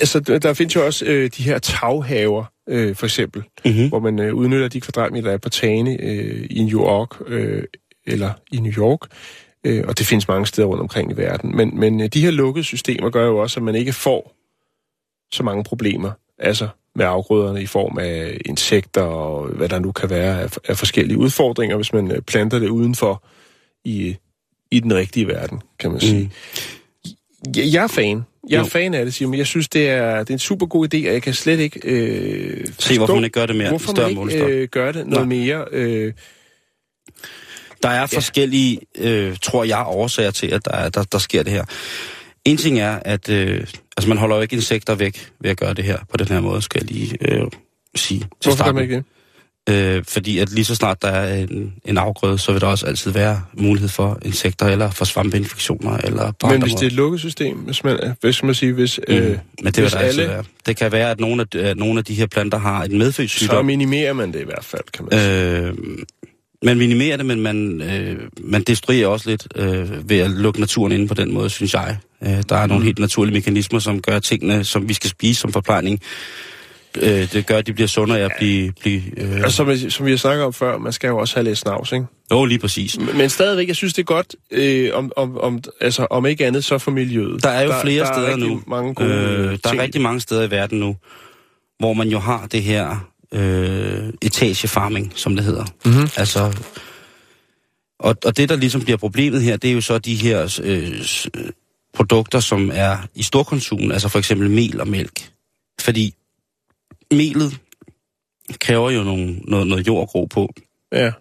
Altså, der findes jo også øh, de her taghaver, øh, for eksempel, mm-hmm. hvor man øh, udnytter de kvadratmeter, der er på tagene øh, i New York, øh, eller i New York, øh, og det findes mange steder rundt omkring i verden. Men, men øh, de her lukkede systemer gør jo også, at man ikke får så mange problemer, altså med afgrøderne i form af insekter og hvad der nu kan være af, af forskellige udfordringer, hvis man øh, planter det udenfor i, i den rigtige verden, kan man sige. Mm. Jeg, jeg er fan. Jeg er Jo. fan af det, Simon. Jeg synes, det er, det er en super god idé, og jeg kan slet ikke øh, Se, hvorfor man ikke gør det mere. hvorfor man ikke målestok. øh, gør det noget Nej. mere. Øh, Der er forskellige, øh, tror jeg, årsager til, at der, er, der, der sker det her. En ting er, at øh, altså man holder jo ikke insekter væk ved at gøre det her på den her måde, skal jeg lige øh, sige. til hvorfor gør starten. man ikke det? Øh, fordi at lige så snart der er en, en afgrøde, så vil der også altid være mulighed for insekter, eller for svampeinfektioner, eller på Men hvis det er et lukket system, hvis man, hvis man sige, hvis, måder. øh, mm. Men det vil hvis der altid alle- være. Det kan være, at nogle af, at nogle af de her planter har en medfødt så sygdom. minimerer man det i hvert fald, kan man sige. Øh, man minimerer det, men man, øh, man destruerer også lidt øh, ved at lukke naturen inde på den måde, synes jeg. Øh, der er nogle Mm. helt naturlige mekanismer, som gør tingene, som vi skal spise som forplejning. Øh, det gør, at de bliver sundere af at blive... blive øh, Og som, som vi har snakket om før, man skal jo også have lidt snavs, ikke? jo, lige præcis. Men stadigvæk, jeg synes, det er godt, øh, om, om, om, altså, om ikke andet, så for miljøet. Der er jo flere der steder er nu. Mange gode Øh, der ting. er rigtig mange steder i verden nu, hvor man jo har det her øh, etagefarming, som det hedder. Mhm. Altså, og, og det, der ligesom bliver problemet her, det er jo så de her øh, produkter, som er i storkonsum, altså for eksempel mel og mælk. Fordi melet kræver jo nogle, noget, noget jord at gro på. Ja.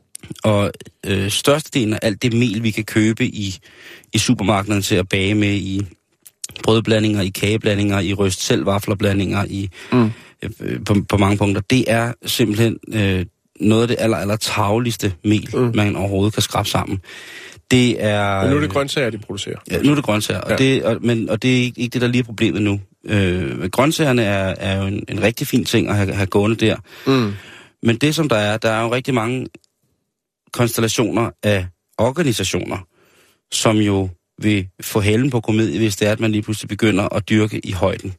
Og øh, størstedelen af alt det mel, vi kan købe i, i supermarkederne til at bage med i brødblandinger, i kageblandinger, i røst selv vaflerblandinger, i, Mm. øh, på, på mange punkter, det er simpelthen øh, noget af det aller, aller tavligste mel, Mm. man overhovedet kan skrabe sammen. Det er... Men nu er det grøntsager, de producerer. Ja, nu er det grøntsager, og, Ja. det, og, men, og det er ikke, ikke det, der lige er problemet nu. Øh, grøntsagerne er, er jo en, en rigtig fin ting at have, have gående der. Mm. Men det, som der er, der er jo rigtig mange konstellationer af organisationer, som jo vil få halen på komedie, hvis det er, at man lige pludselig begynder at dyrke i højden.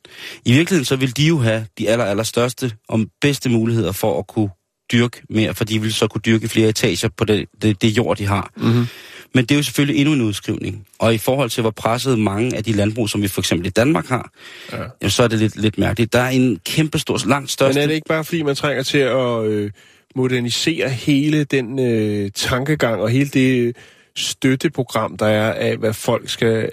I virkeligheden så vil de jo have de aller, aller største og bedste muligheder for at kunne dyrke mere, for de vil så kunne dyrke flere etager på det, det, det jord, de har. Mm-hmm. Men det er jo selvfølgelig endnu en udskrivning. Og i forhold til, hvor presset mange af de landbrug, som vi for eksempel i Danmark har, Ja. ja. jamen, så er det lidt, lidt mærkeligt. Der er en kæmpe stor, langt Men største... er det ikke bare, fordi man trænger til at øh, modernisere hele den øh, tankegang og hele det støtteprogram, der er af, hvad folk skal,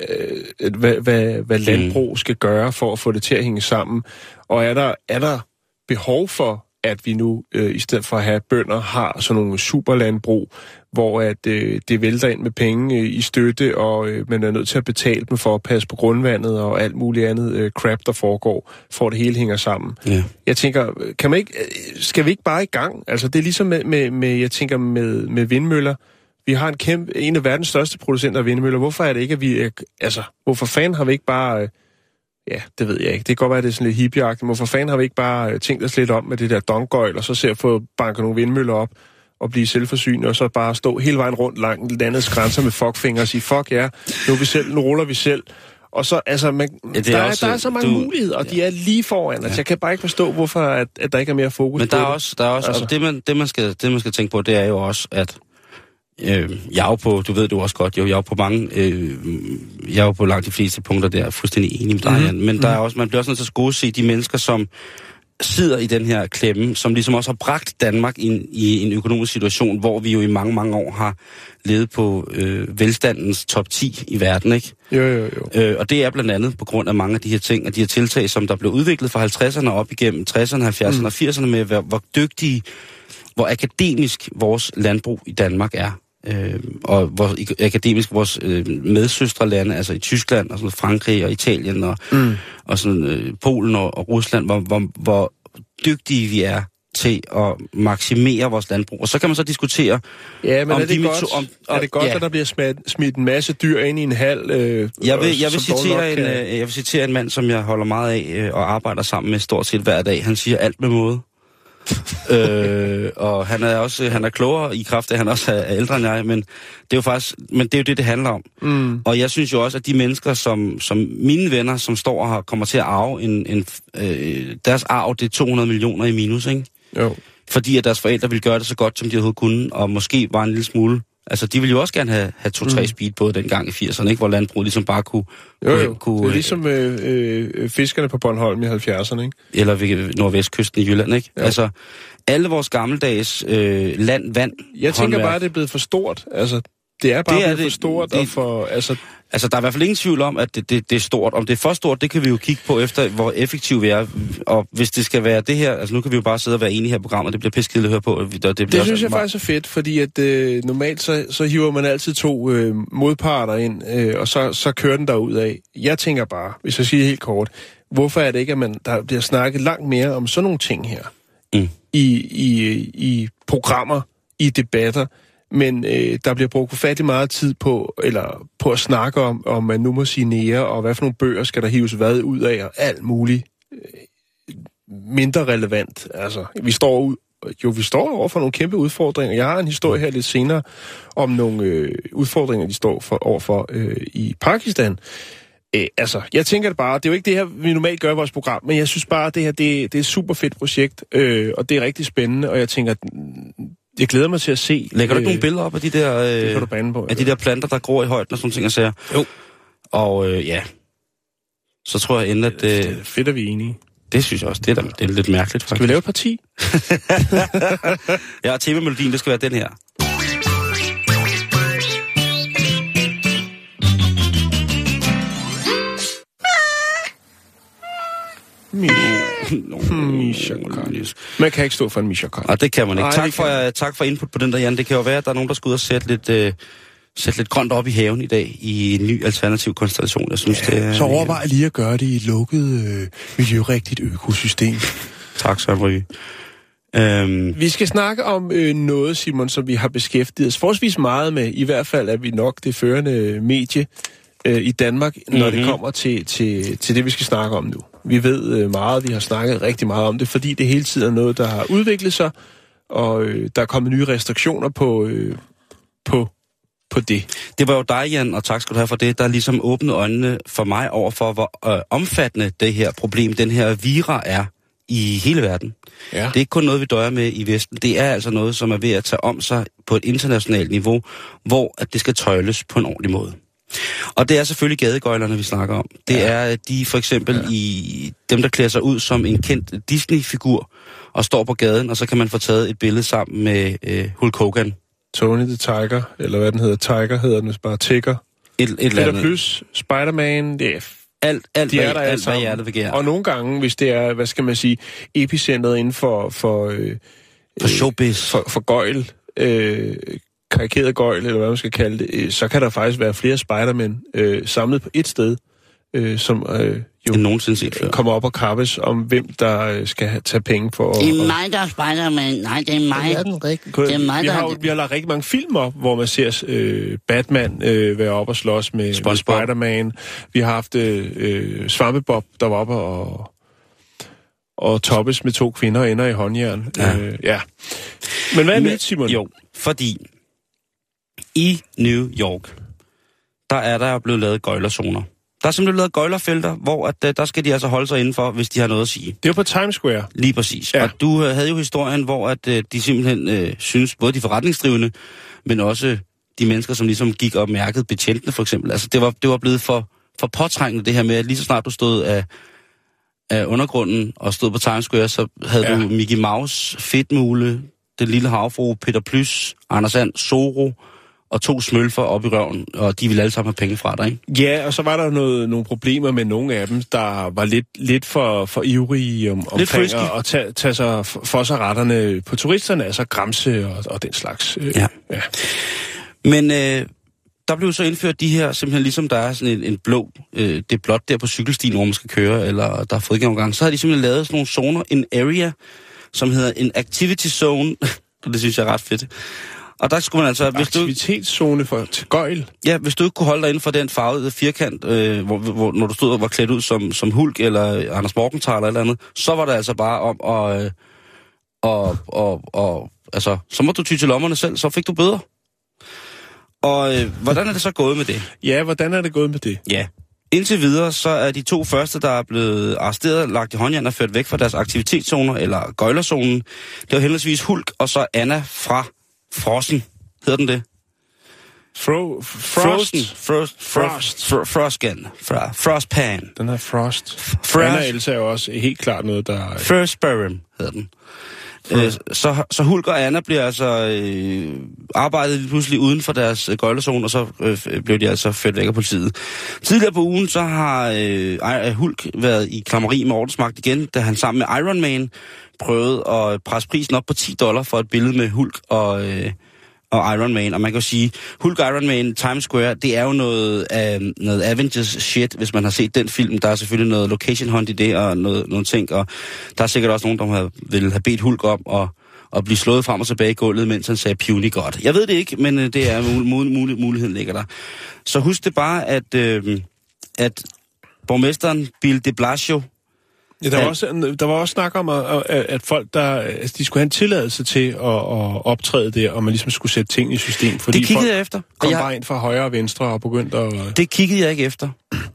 øh, hvad, hvad, hvad landbrug skal gøre for at få det til at hænge sammen? Og er der, er der behov for, at vi nu, øh, i stedet for at have bønder, har sådan nogle superlandbrug, hvor at øh, det vælter ind med penge øh, i støtte, og øh, man er nødt til at betale dem for at passe på grundvandet og alt muligt andet øh, crap, der foregår, for at det hele hænger sammen. Ja. Jeg tænker, kan man ikke, øh, skal vi ikke bare i gang? Altså, det er ligesom med, med, med jeg tænker, med, med vindmøller. Vi har en kæmpe, en af verdens største producenter af vindmøller. Hvorfor er det ikke, at vi... øh, Altså, hvorfor fanden har vi ikke bare... øh, Ja, det ved jeg ikke. Det kan godt være, at det er sådan lidt hippieagtigt. Hvorfor fanden har vi ikke bare øh, tænkt os lidt om med det der dongøjl, og så ser få banket nogle vindmøller op og blive selvforsynende, og så bare stå hele vejen rundt langt landets grænser med fuckfinger og sige, fuck ja, nu, er vi selv, nu ruller vi selv. Og så, altså, man, Ja, ja, det er der, er, også, der er så mange du- muligheder, og de er lige foran. Altså, jeg kan bare ikke forstå, hvorfor at, at der ikke er mere fokus Men på der er det. også, der er også Altså. altså. det, man, det, man skal, det, man skal tænke på, det er jo også, at øh, jeg er jo på, du ved jo også godt, jo, jeg er jo på mange, øh, jeg er jo på langt de fleste punkter der, er fuldstændig enig med dig, Mhm. mm-hmm. Men der er også, man bliver også nødt til at skue se de mennesker, som sidder i den her klemme, som ligesom også har bragt Danmark ind i en økonomisk situation, hvor vi jo i mange, mange år har levet på øh, velstandens top 10 i verden, ikke? Jo, jo, jo. Øh, og det er blandt andet på grund af mange af de her ting, og de her tiltag, som der blev udviklet fra 50'erne op igennem 60'erne, 70'erne mm. og 80'erne med, hvor, hvor dygtige, hvor akademisk vores landbrug i Danmark er. Øh, og hvor i- akademisk vores øh, medsøstrelande, altså i Tyskland og sådan Frankrig og Italien og, Mm. og sådan, øh, Polen og, og Rusland, hvor, hvor, hvor dygtige vi er til at maksimere vores landbrug. Og så kan man så diskutere, Ja, men Om er det, de godt, meto- om- er det godt, ja. at der bliver smidt, smidt en masse dyr ind i en hal? Øh, Jeg vil, jeg vil, citere en, kan- øh, jeg vil citere en mand, som jeg holder meget af øh, og arbejder sammen med stort set hver dag. Han siger alt med måde. Øh, og han er også han er klogere i kraft af, at han også er ældre end jeg, men det er jo faktisk, men det er jo det, det handler om. Mm. Og jeg synes jo også, at de mennesker, som, som mine venner, som står og kommer til at arve en, en øh, deres arv, det er 200 millioner i minus, ikke? Jo. Fordi at deres forældre ville gøre det så godt, som de overhovedet kunne, og måske var en lille smule Altså, de ville jo også gerne have, have to-tre Mm. speedbåde dengang i 80'erne, ikke? Hvor landbruget ligesom bare kunne... Jo, kunne, jo. kunne Det er ligesom øh, øh, fiskerne på Bornholm i 70'erne, ikke? eller ved nordvestkysten i Jylland, ikke? Jo. Altså, alle vores gammeldags øh, land, vand, Jeg tænker håndværk. bare, at det er blevet for stort. Altså, det er bare Det er blevet det. for stort, Det- og for... Altså, Altså, der er i hvert fald ingen tvivl om, at det, det, det er stort. Om det er for stort, det kan vi jo kigge på efter, hvor effektive vi er. Og hvis det skal være det her, altså nu kan vi jo bare sidde og være enige her i programmet, det bliver piskedeligt at høre på. og Det, bliver Det synes jeg meget- faktisk er fedt, fordi at øh, normalt så, så hiver man altid to øh, modparter ind, øh, og så, så kører den derud af. Jeg tænker bare, hvis jeg siger helt kort, hvorfor er det ikke, at man, der bliver snakket langt mere om sådan nogle ting her Mm. i, i, i programmer, i debatter, men øh, der bliver brugt ufattelig meget tid på, eller på at snakke om, om man nu må sige nære, og hvad for nogle bøger skal der hives hvad ud af, og alt muligt øh, mindre relevant. Altså, vi står ud, jo, vi står over for nogle kæmpe udfordringer. Jeg har en historie her lidt senere om nogle øh, udfordringer, de står for, overfor øh, i Pakistan. Øh, altså, jeg tænker det bare, det er jo ikke det her, vi normalt gør i vores program, men jeg synes bare, at det her, det, det er et super fedt projekt, øh, og det er rigtig spændende, og jeg tænker, jeg glæder mig til at se... Lægger du ikke nogle billeder op af de der, Det kan øh, du bande på. af de der planter, der gror i højden og sådan ting, jeg ser? Jo. Og øh, ja, så tror jeg endelig, at... Det Øh, er fedt, at vi er enige. Det synes jeg også. Det er, da, det er lidt mærkeligt, faktisk. Skal vi lave et parti? Ja, og temamelodien, det skal være den her. Misha Karl. Man kan ikke stå for en Misha Karl. Og det kan man ikke. Nej, tak, for, kan uh, tak for input på den der, Jan. Det kan jo være, at der er nogen, der skal ud og sætte lidt, uh, sætte lidt grønt op i haven i dag i en ny alternativ konstellation. Jeg synes, det er... Så overvej lige at gøre det i et lukket, øh, miljørigtigt økosystem. Tak, Søren Ryge. Øhm, Vi skal snakke om øh, noget, Simon, som vi har beskæftiget os forholdsvis meget med. I hvert fald er vi nok det førende medie øh, i Danmark, når mm-hmm. det kommer til, til, til det, vi skal snakke om nu. Vi ved øh, meget, vi har snakket rigtig meget om det, fordi det hele tiden er noget, der har udviklet sig, og øh, der er kommet nye restriktioner på, øh, på, på det. det var jo dig, Jan, og tak skal du have for det, der ligesom åbnede øjnene for mig over for, hvor øh, omfattende det her problem, den her vira er i hele verden. Ja. Det er ikke kun noget, vi døjer med i Vesten. Det er altså noget, som er ved at tage om sig på et internationalt niveau, hvor at det skal tøjles på en ordentlig måde. Og det er selvfølgelig gadegøjlerne, vi snakker om. Det ja. er de for eksempel ja. i dem, der klæder sig ud som en kendt Disney-figur og står på gaden, og så kan man få taget et billede sammen med øh, Hulk Hogan. Tony the Tiger, eller hvad den hedder, Tiger hedder den, hvis bare Tigger. Et, et eller Peter andet. Plus, Spider-Man, det er Alt, alt, De er hvad, der alt, hvad hjertet begærer. Og nogle gange, hvis det er, hvad skal man sige, epicentret inden for, for, øh, For showbiz. for, for gøjl, øh, karikeret gøjl, eller hvad man skal kalde det, øh, så kan der faktisk være flere Spider-Man øh, samlet på et sted, øh, som øh, jo End nogensinde set før. kommer op og kappes om, hvem der øh, skal have- tage penge for. Det er at- mig, der er Spider-Man. Nej, det er mig. den rigtig Det er mig, vi, der- har, jo- vi har lagt rigtig mange film op, hvor man ser øh, Batman øh, være oppe og slås med, med SpongeBob. Spider-Man. Vi har haft øh, øh, Svampebob, der var oppe og, og toppes med to kvinder og ender i håndjern. Ja. Øh, ja. Men hvad er Men- nyt, Simon? Jo, fordi i New York, der er der blevet lavet gøjlerzoner. Der er simpelthen lavet gøjlerfelter, hvor at, øh, der skal de altså holde sig indenfor, hvis de har noget at sige. Det er jo på Times Square. Lige præcis. Ja. Og du øh, havde jo historien, hvor at, øh, de simpelthen øh, synes, både de forretningsdrivende, men også de mennesker, som ligesom gik og mærkede betjentene for eksempel. Altså det var, det var blevet for, for påtrængende det her med, at lige så snart du stod af, af undergrunden og stod på Times Square, så havde ja. du Mickey Mouse, Fedtmule, Den Lille Havfru, Peter Plys, Anders And, Soro og to smølfer op i røven, og de ville alle sammen have penge fra dig, ikke? Ja, og så var der noget, nogle problemer med nogle af dem, der var lidt, lidt for, for ivrige om, omkring frisky. at, at tage, tage sig for, sig retterne på turisterne, altså græmse og, og den slags. Øh, Ja. ja. Men øh, der blev så indført de her, simpelthen ligesom der er sådan en, en blå, øh, det er blot der på cykelstien, hvor man skal køre, eller der er fodgængergang, så har de simpelthen lavet sådan nogle zoner, en area, som hedder en activity zone, og det synes jeg er ret fedt. Og der skulle man altså, hvis Aktivitetszone for gøjl. ja, hvis du ikke kunne holde dig inden for den farvede firkant, øh, hvor, hvor, når du stod og var klædt ud som, som Hulk eller Anders Morgenthaler eller andet, så var det altså bare om at, øh, og, og, og, altså, så må du ty til lommerne selv, så fik du bøder. Og øh, hvordan er det så gået med det? Ja, hvordan er det gået med det? Ja. Indtil videre, så er de to første, der er blevet arresteret, lagt i håndjern og ført væk fra deres aktivitetszoner, eller gøjlerzonen. Det var henholdsvis Hulk og så Anna fra Frossen. Hedder den det? Fro, frost. Frosten. Frost. Frost. Fro, Frostgan. Fra, Frostpan. Den her Frost. Frost. Anna Elsa er jo også helt klart noget, der... Firstborn hedder den. Øh, så, så Hulk og Anna bliver altså øh, arbejdet pludselig uden for deres øh, gøjlerzone, og så øh, blev de altså ført væk af politiet. Tidligere på ugen, så har øh, Hulk været i klammeri med ordensmagt igen, da han sammen med Iron Man prøvede at presse prisen op på 10 dollar for et billede med Hulk og, øh, og Iron Man. Og man kan jo sige, Hulk og Iron Man, Times Square, det er jo noget, øh, noget Avengers shit, hvis man har set den film. Der er selvfølgelig noget location hunt i det, og noget, nogle ting, og der er sikkert også nogen, der har, vil have bedt Hulk om at, og blive slået frem og tilbage i gulvet, mens han sagde puny godt. Jeg ved det ikke, men øh, det er mul- mul- mul- muligheden ligger der. Så husk det bare, at, øh, at borgmesteren Bill de Blasio, Ja, der, var også, der var også snak om, at, at folk, der, altså, de skulle have en tilladelse til at, at optræde der, og man ligesom skulle sætte ting i system, fordi det kiggede folk jeg efter. kom jeg, bare ind fra højre og venstre og begyndte at... Det kiggede jeg ikke efter.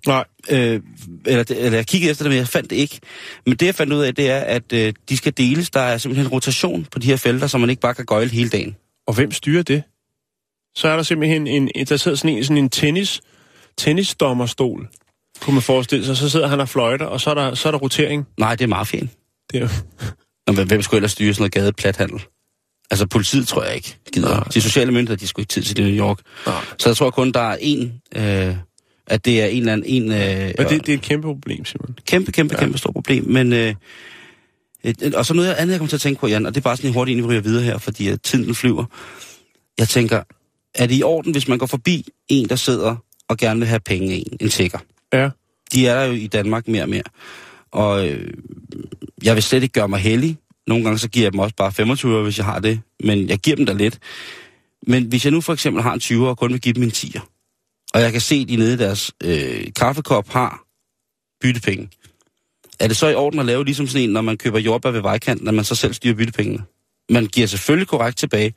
Nej, øh, eller, eller jeg kiggede efter det, men jeg fandt det ikke. Men det, jeg fandt ud af, det er, at øh, de skal deles. Der er simpelthen rotation på de her felter, så man ikke bare kan gøjle hele dagen. og hvem styrer det? Så er der simpelthen en, en der sidder sådan en, sådan en tennis, tennisdommerstol, kunne man forestille sig. Så sidder han og fløjter, og så er der, så er der rotering. Nej, det er mafiaen. Det er, jo- Nå, men hvem skulle ellers styre sådan noget gadeplathandel? Altså politiet tror jeg ikke gider. Nej. De sociale myndigheder, de skulle ikke tid til det i New York. Nej. Så jeg tror kun, der er en, øh, at det er en eller anden, en, øh, men det, det er et kæmpe problem, Simon. kæmpe, kæmpe, kæmpe stort problem. Men, øh, et, og så noget andet, jeg kommer til at tænke på, Jan, og det er bare sådan en hurtigt, inden vi ryger videre her, fordi at tiden den flyver. Jeg tænker, er det i orden, hvis man går forbi en, der sidder og gerne vil have penge af en, en tigger? Ja. De er der jo i Danmark mere og mere. Og øh, jeg vil slet ikke gøre mig heldig. Nogle gange så giver jeg dem også bare 25 år, hvis jeg har det. Men jeg giver dem da lidt. Men hvis jeg nu for eksempel har en 20 og kun vil give dem en 10'er, og jeg kan se, at de nede i deres øh, kaffekop har byttepenge, er det så i orden at lave ligesom sådan en, når man køber jordbær ved vejkanten, at man så selv styrer byttepengene? Man giver selvfølgelig korrekt tilbage.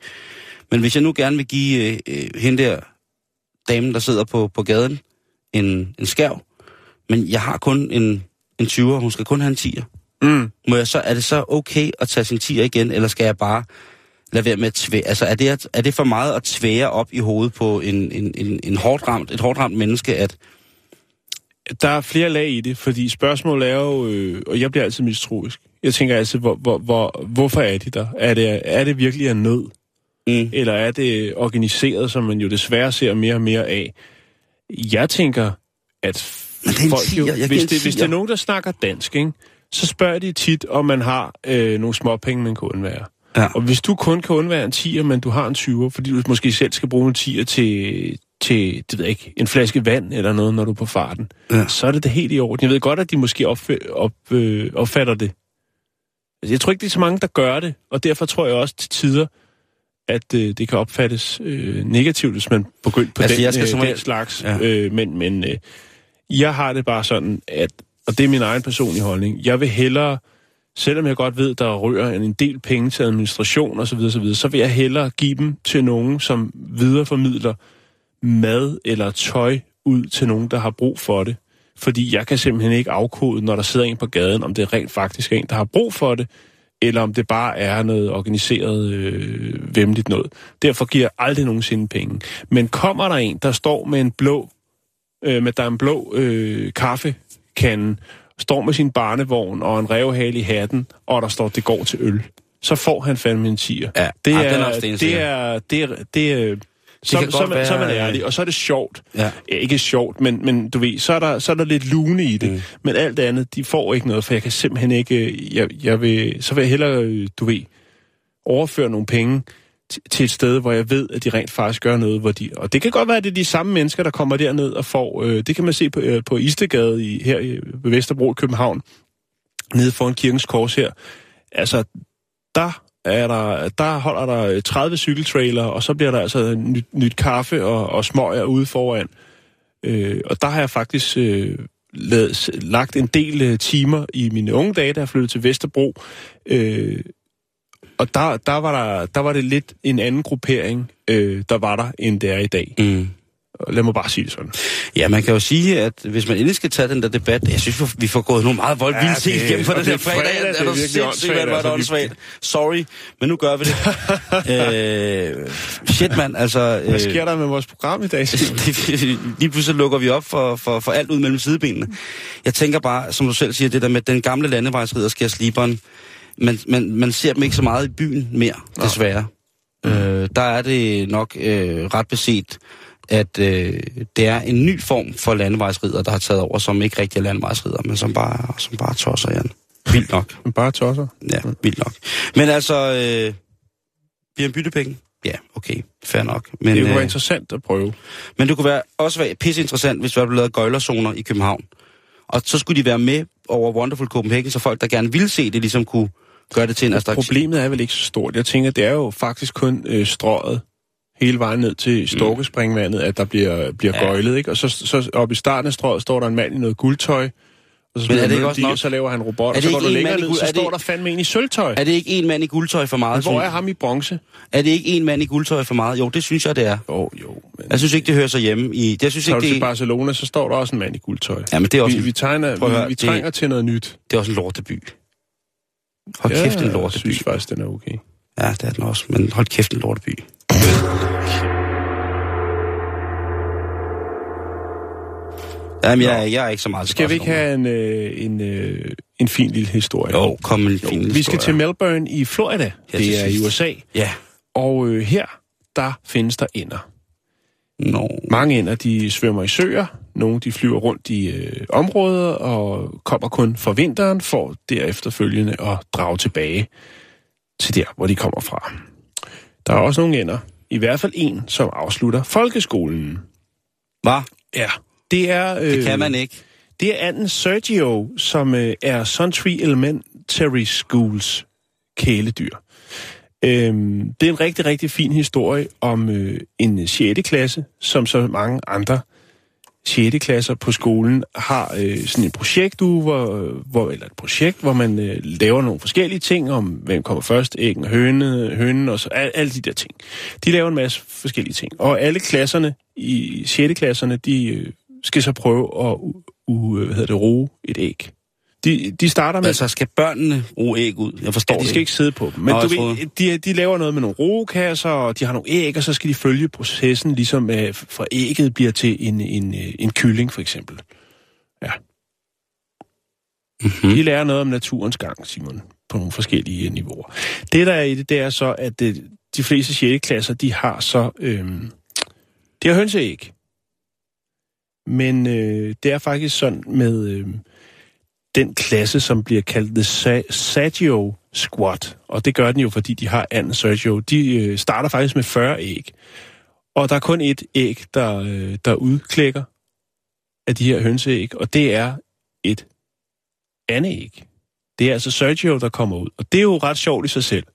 Men hvis jeg nu gerne vil give øh, øh, hende der damen, der sidder på, på gaden, en, en skærv, men jeg har kun en, en 20'er, hun skal kun have en 10'er. Mm. Må jeg så, er det så okay at tage sin 10'er igen, eller skal jeg bare lade være med at tvære? Altså, er det, at- er det for meget at tvære op i hovedet på en, en, en, en hårdt ramt, et hårdt ramt menneske, at Der er flere lag i det, fordi spørgsmålet er jo, øh, og jeg bliver altid mistroisk. Jeg tænker altid, hvor, hvor, hvor, hvorfor er de der? Er det, er det virkelig en nød? mm, Eller er det organiseret, som man jo desværre ser mere og mere af? Jeg tænker, at Men folk jo. Jeg giver hvis, det, hvis det er nogen, der snakker dansk, ikke, så spørger de tit, om man har øh, nogle småpenge, man kan undvære. Ja. Og hvis du kun kan undvære en 10'er, men du har en 20'er, fordi du måske selv skal bruge en 10'er til, til det ved jeg ikke, en flaske vand eller noget, når du er på farten, Ja. så er det det helt i orden. Jeg ved godt, at de måske op, op, øh, opfatter det. Altså, jeg tror ikke, det er så mange, der gør det, og derfor tror jeg også til tider, at øh, det kan opfattes øh, negativt, hvis man begynder på Altså, den, jeg skal øh, den slags. Ja. Øh, men men øh, jeg har det bare sådan, at, og det er min egen personlige holdning, jeg vil hellere, selvom jeg godt ved, der rører en del penge til administration osv., så, videre, så vil jeg hellere give dem til nogen, som videreformidler mad eller tøj ud til nogen, der har brug for det. Fordi jeg kan simpelthen ikke afkode, når der sidder en på gaden, om det rent faktisk er en, der har brug for det, eller om det bare er noget organiseret øh, vemmeligt noget. Derfor giver jeg aldrig nogensinde penge. Men kommer der en, der står med en blå, øh, med der er en blå øh, kaffekande, står med sin barnevogn og en revhale i hatten, og der står, det går til øl, så får han fandme en tiger. Ja, det ja, er, den er det er, det er, det er, så, så, så, så er man ærlig, og så er det sjovt. Ja. Ja, ikke sjovt, men, men du ved, så er, der, så er der lidt lune i det. Mm. Mm. Men alt andet, de får ikke noget, for jeg kan simpelthen ikke... øh, Jeg, jeg vil, så vil jeg hellere, øh, du ved, overføre nogle penge til, et sted, hvor jeg ved, at de rent faktisk gør noget, hvor de... Og det kan godt være, at det er de samme mennesker, der kommer derned og får... Øh, det kan man se på, øh, på Istegade i, her i, Vesterbro i København, nede foran Kirkens Kors her. Altså, der er der, der holder der 30 cykeltrailer, og så bliver der altså nyt, nyt kaffe og, og smøger ude foran. Øh, og der har jeg faktisk øh, lagt en del øh, timer i mine unge dage, da jeg flyttede til Vesterbro. Øh, og der, der, var der, der var det lidt en anden gruppering, øh, der var der, end det er i dag. Mm. Lad mig bare sige det sådan. Ja, man kan jo sige, at hvis man endelig skal tage den der debat, jeg synes, vi får gået nogle meget voldt Ja, ting igennem og den her er fredag. fredag, det er er du sindssygt, hvor er det altså, åndssvagt. Sorry, men nu gør vi det. øh, shit, mand, altså... Hvad sker der med vores program i dag? Lige pludselig lukker vi op for, for, for alt ud mellem sidebenene. Jeg tænker bare, som du selv siger, det der med den gamle landevejsridder sker sliberen. Man, man, man ser dem ikke så meget i byen mere, desværre. Øh, der er det nok øh, ret beset, at øh, det er en ny form for landevejsridder, der har taget over, som ikke rigtig er landevejsridder, men som bare, som bare tosser, Jan. Vildt nok. Bare tosser. Ja, vildt nok. Men altså, øh, bliver en byttepenge? Ja, okay, fair nok. Men, Det kunne være øh, interessant at prøve. men det kunne være, også være pisse interessant, hvis der blev lavet gøjlerzoner i København. Og så skulle de være med over Wonderful Copenhagen, så folk, der gerne ville se det, ligesom kunne gøre det til en attraktion. Problemet er vel ikke så stort. Jeg tænker, det er jo faktisk kun øh, strøget hele vejen ned til Storkespringvandet, at der bliver, bliver Ja. gøjlet, ikke? Og så, så oppe i starten af strøget står der en mand i noget guldtøj, og så, Men er det ikke også nok- så laver han en robot, og det så går du længere ned, så det står der fandme en i sølvtøj. Er det ikke en mand i guldtøj for meget? Men hvor er ham i bronze? er det ikke en mand i guldtøj for meget? Jo, det synes jeg, det er. Jo, jo. Men Jeg synes ikke, det hører sig hjemme i... Jeg synes tager ikke, det, til Barcelona, så står der også en mand i guldtøj. Ja, men det er også, Vi, vi, tegner, at høre, vi, vi det- trænger til noget nyt. det er også en lorteby. Hold kæft, en jeg lorteby. synes faktisk, den er okay. Ja, det er den også, men hold kæft, en lorteby. Jamen, jeg, jeg er ikke så meget Skal vi ikke have en, øh, en, øh, en fin lille historie? Jo, kom en fin Vi skal til Melbourne i Florida. Her til det er i. USA. Ja. Og øh, her, der findes der ender. Nå. Mange ender, de svømmer i søer. Nogle, de flyver rundt i øh, områder og kommer kun for vinteren, for derefter følgende at drage tilbage til der, hvor de kommer fra. Der er også nogle ender, i hvert fald en, som afslutter folkeskolen. Hvad? Ja. Det er... Øh, Det kan man ikke. Det er anden Sergio, som øh, er Suntree Elementary Schools kæledyr. Øhm, det er en rigtig, rigtig fin historie om øh, en 6. klasse, som så mange andre 6. klasser på skolen har øh, sådan en projektuge, hvor, øh, hvor, eller et projekt, hvor man øh, laver nogle forskellige ting om, hvem kommer først, æggen, høne, hønen og så al, alle de der ting. De laver en masse forskellige ting. Og alle klasserne i 6. klasserne, de øh, skal så prøve at u, u, øh, hvad hedder det, roe et æg. De, de starter med... Altså, skal børnene roe æg ud? Jeg forstår Ja, de det skal ikke sidde på dem. Men Nå, du ved, de, de laver noget med nogle roekasser, og de har nogle æg, og så skal de følge processen, ligesom øh, fra ægget bliver til en, en, øh, en kylling, for eksempel. Ja. Mm-hmm. De lærer noget om naturens gang, Simon, på nogle forskellige niveauer. Det, der er i det, det er så, at det, de fleste 6. klasser, de har så... Øhm, de har hønseæg. Men øh, det er faktisk sådan med... Øh, den klasse, som bliver kaldt The Sa- Saggio Squad. Og det gør den jo, fordi de har anden Sergio. De øh, starter faktisk med 40 æg. Og der er kun et æg, der, øh, der udklækker af de her hønseæg, og det er et andet æg. Det er altså Sergio, der kommer ud. Og det er jo ret sjovt i sig selv.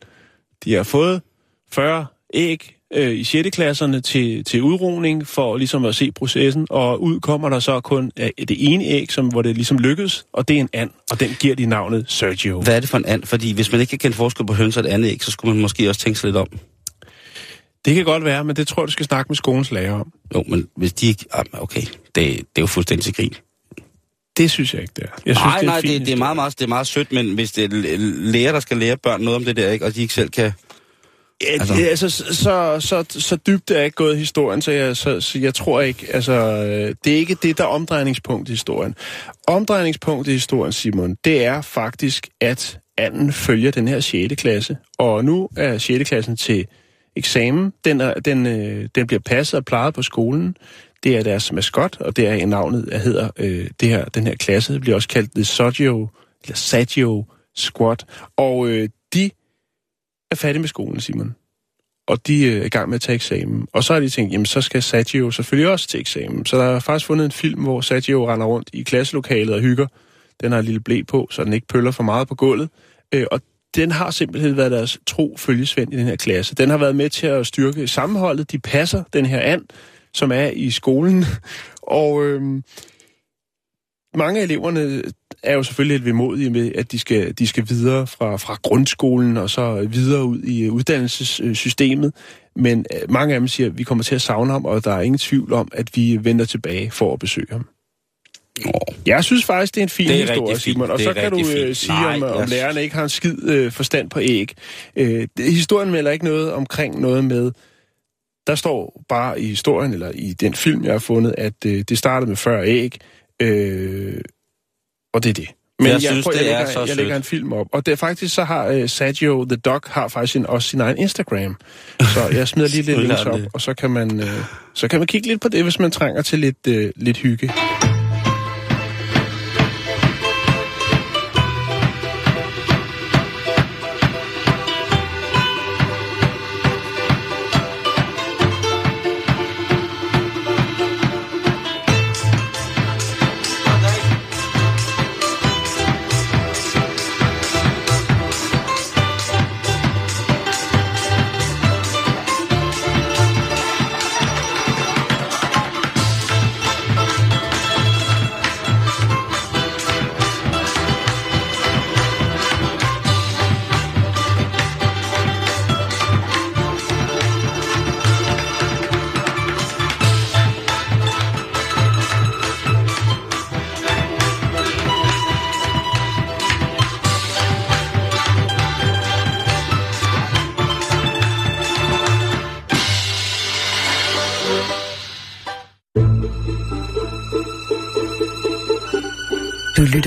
De har fået 40 æg øh, i 6. klasserne til, til udroning for ligesom at se processen, og ud kommer der så kun øh, det ene æg, som, hvor det ligesom lykkedes, og det er en and, og den giver de navnet Sergio. Hvad er det for en and? Fordi hvis man ikke kan kende forskel på høns og et andet æg, så skulle man måske også tænke sig lidt om. Det kan godt være, men det tror jeg, du skal snakke med skolens lærer om. Jo, men hvis de ikke... Ah, Okay, det, det er jo fuldstændig til grin. Det synes jeg ikke, det er. Jeg synes, Nej, det er nej, det, det, er meget, meget, det er meget sødt, men hvis det er l- læger, der skal lære børn noget om det der, ikke, og de ikke selv kan... Ja, Altså- altså, så, så, så, dybt er ikke gået historien, så jeg, så, så jeg tror ikke, altså, øh, det er ikke det, der er omdrejningspunkt i historien. Omdrejningspunkt i historien, Simon, det er faktisk, at anden følger den her 6. klasse, og nu er 6. klassen til eksamen. Den, er, den, øh, den bliver passet og plejet på skolen. Det er deres maskot, og det er i navnet, der hedder øh, det her, den her klasse. Det bliver også kaldt The Saggio, eller Saggio Squad. Og øh, er færdige med skolen, Simon. Og de øh, er i gang med at tage eksamen. Og så har de tænkt, jamen så skal Satio selvfølgelig også til eksamen. Så der er faktisk fundet en film, hvor Satio render rundt i klasselokalet og hygger. Den har en lille blæ på, så den ikke pøller for meget på gulvet. Øh, og den har simpelthen været deres tro følgesvend i den her klasse. Den har været med til at styrke sammenholdet. De passer den her and, som er i skolen. Og øh, mange af eleverne er jo selvfølgelig lidt vemodige med, at de skal, de skal videre fra, fra grundskolen og så videre ud i uddannelsessystemet. Men øh, mange af dem siger, at vi kommer til at savne ham, og der er ingen tvivl om, at vi vender tilbage for at besøge ham. Jeg synes faktisk, det er en fin Det er historie. Simon. Og så kan du øh, fint. sige, Nej, om, lærerne ikke har en skid øh, forstand på æg. Øh, det, historien melder ikke noget omkring noget med... Der står bare i historien, eller i den film, jeg har fundet, at øh, det startede med 40 æg, øh, og det er det. Men Jeg synes, prøver- det jeg er lægger, så jeg lægger sødt. en film op. Og det er faktisk, så har øh, Sergio the Dog har faktisk en, også sin egen Instagram. Så jeg smider lige lidt links op, det. og så kan, man, øh, så kan man kigge lidt på det, hvis man trænger til lidt, øh, lidt hygge.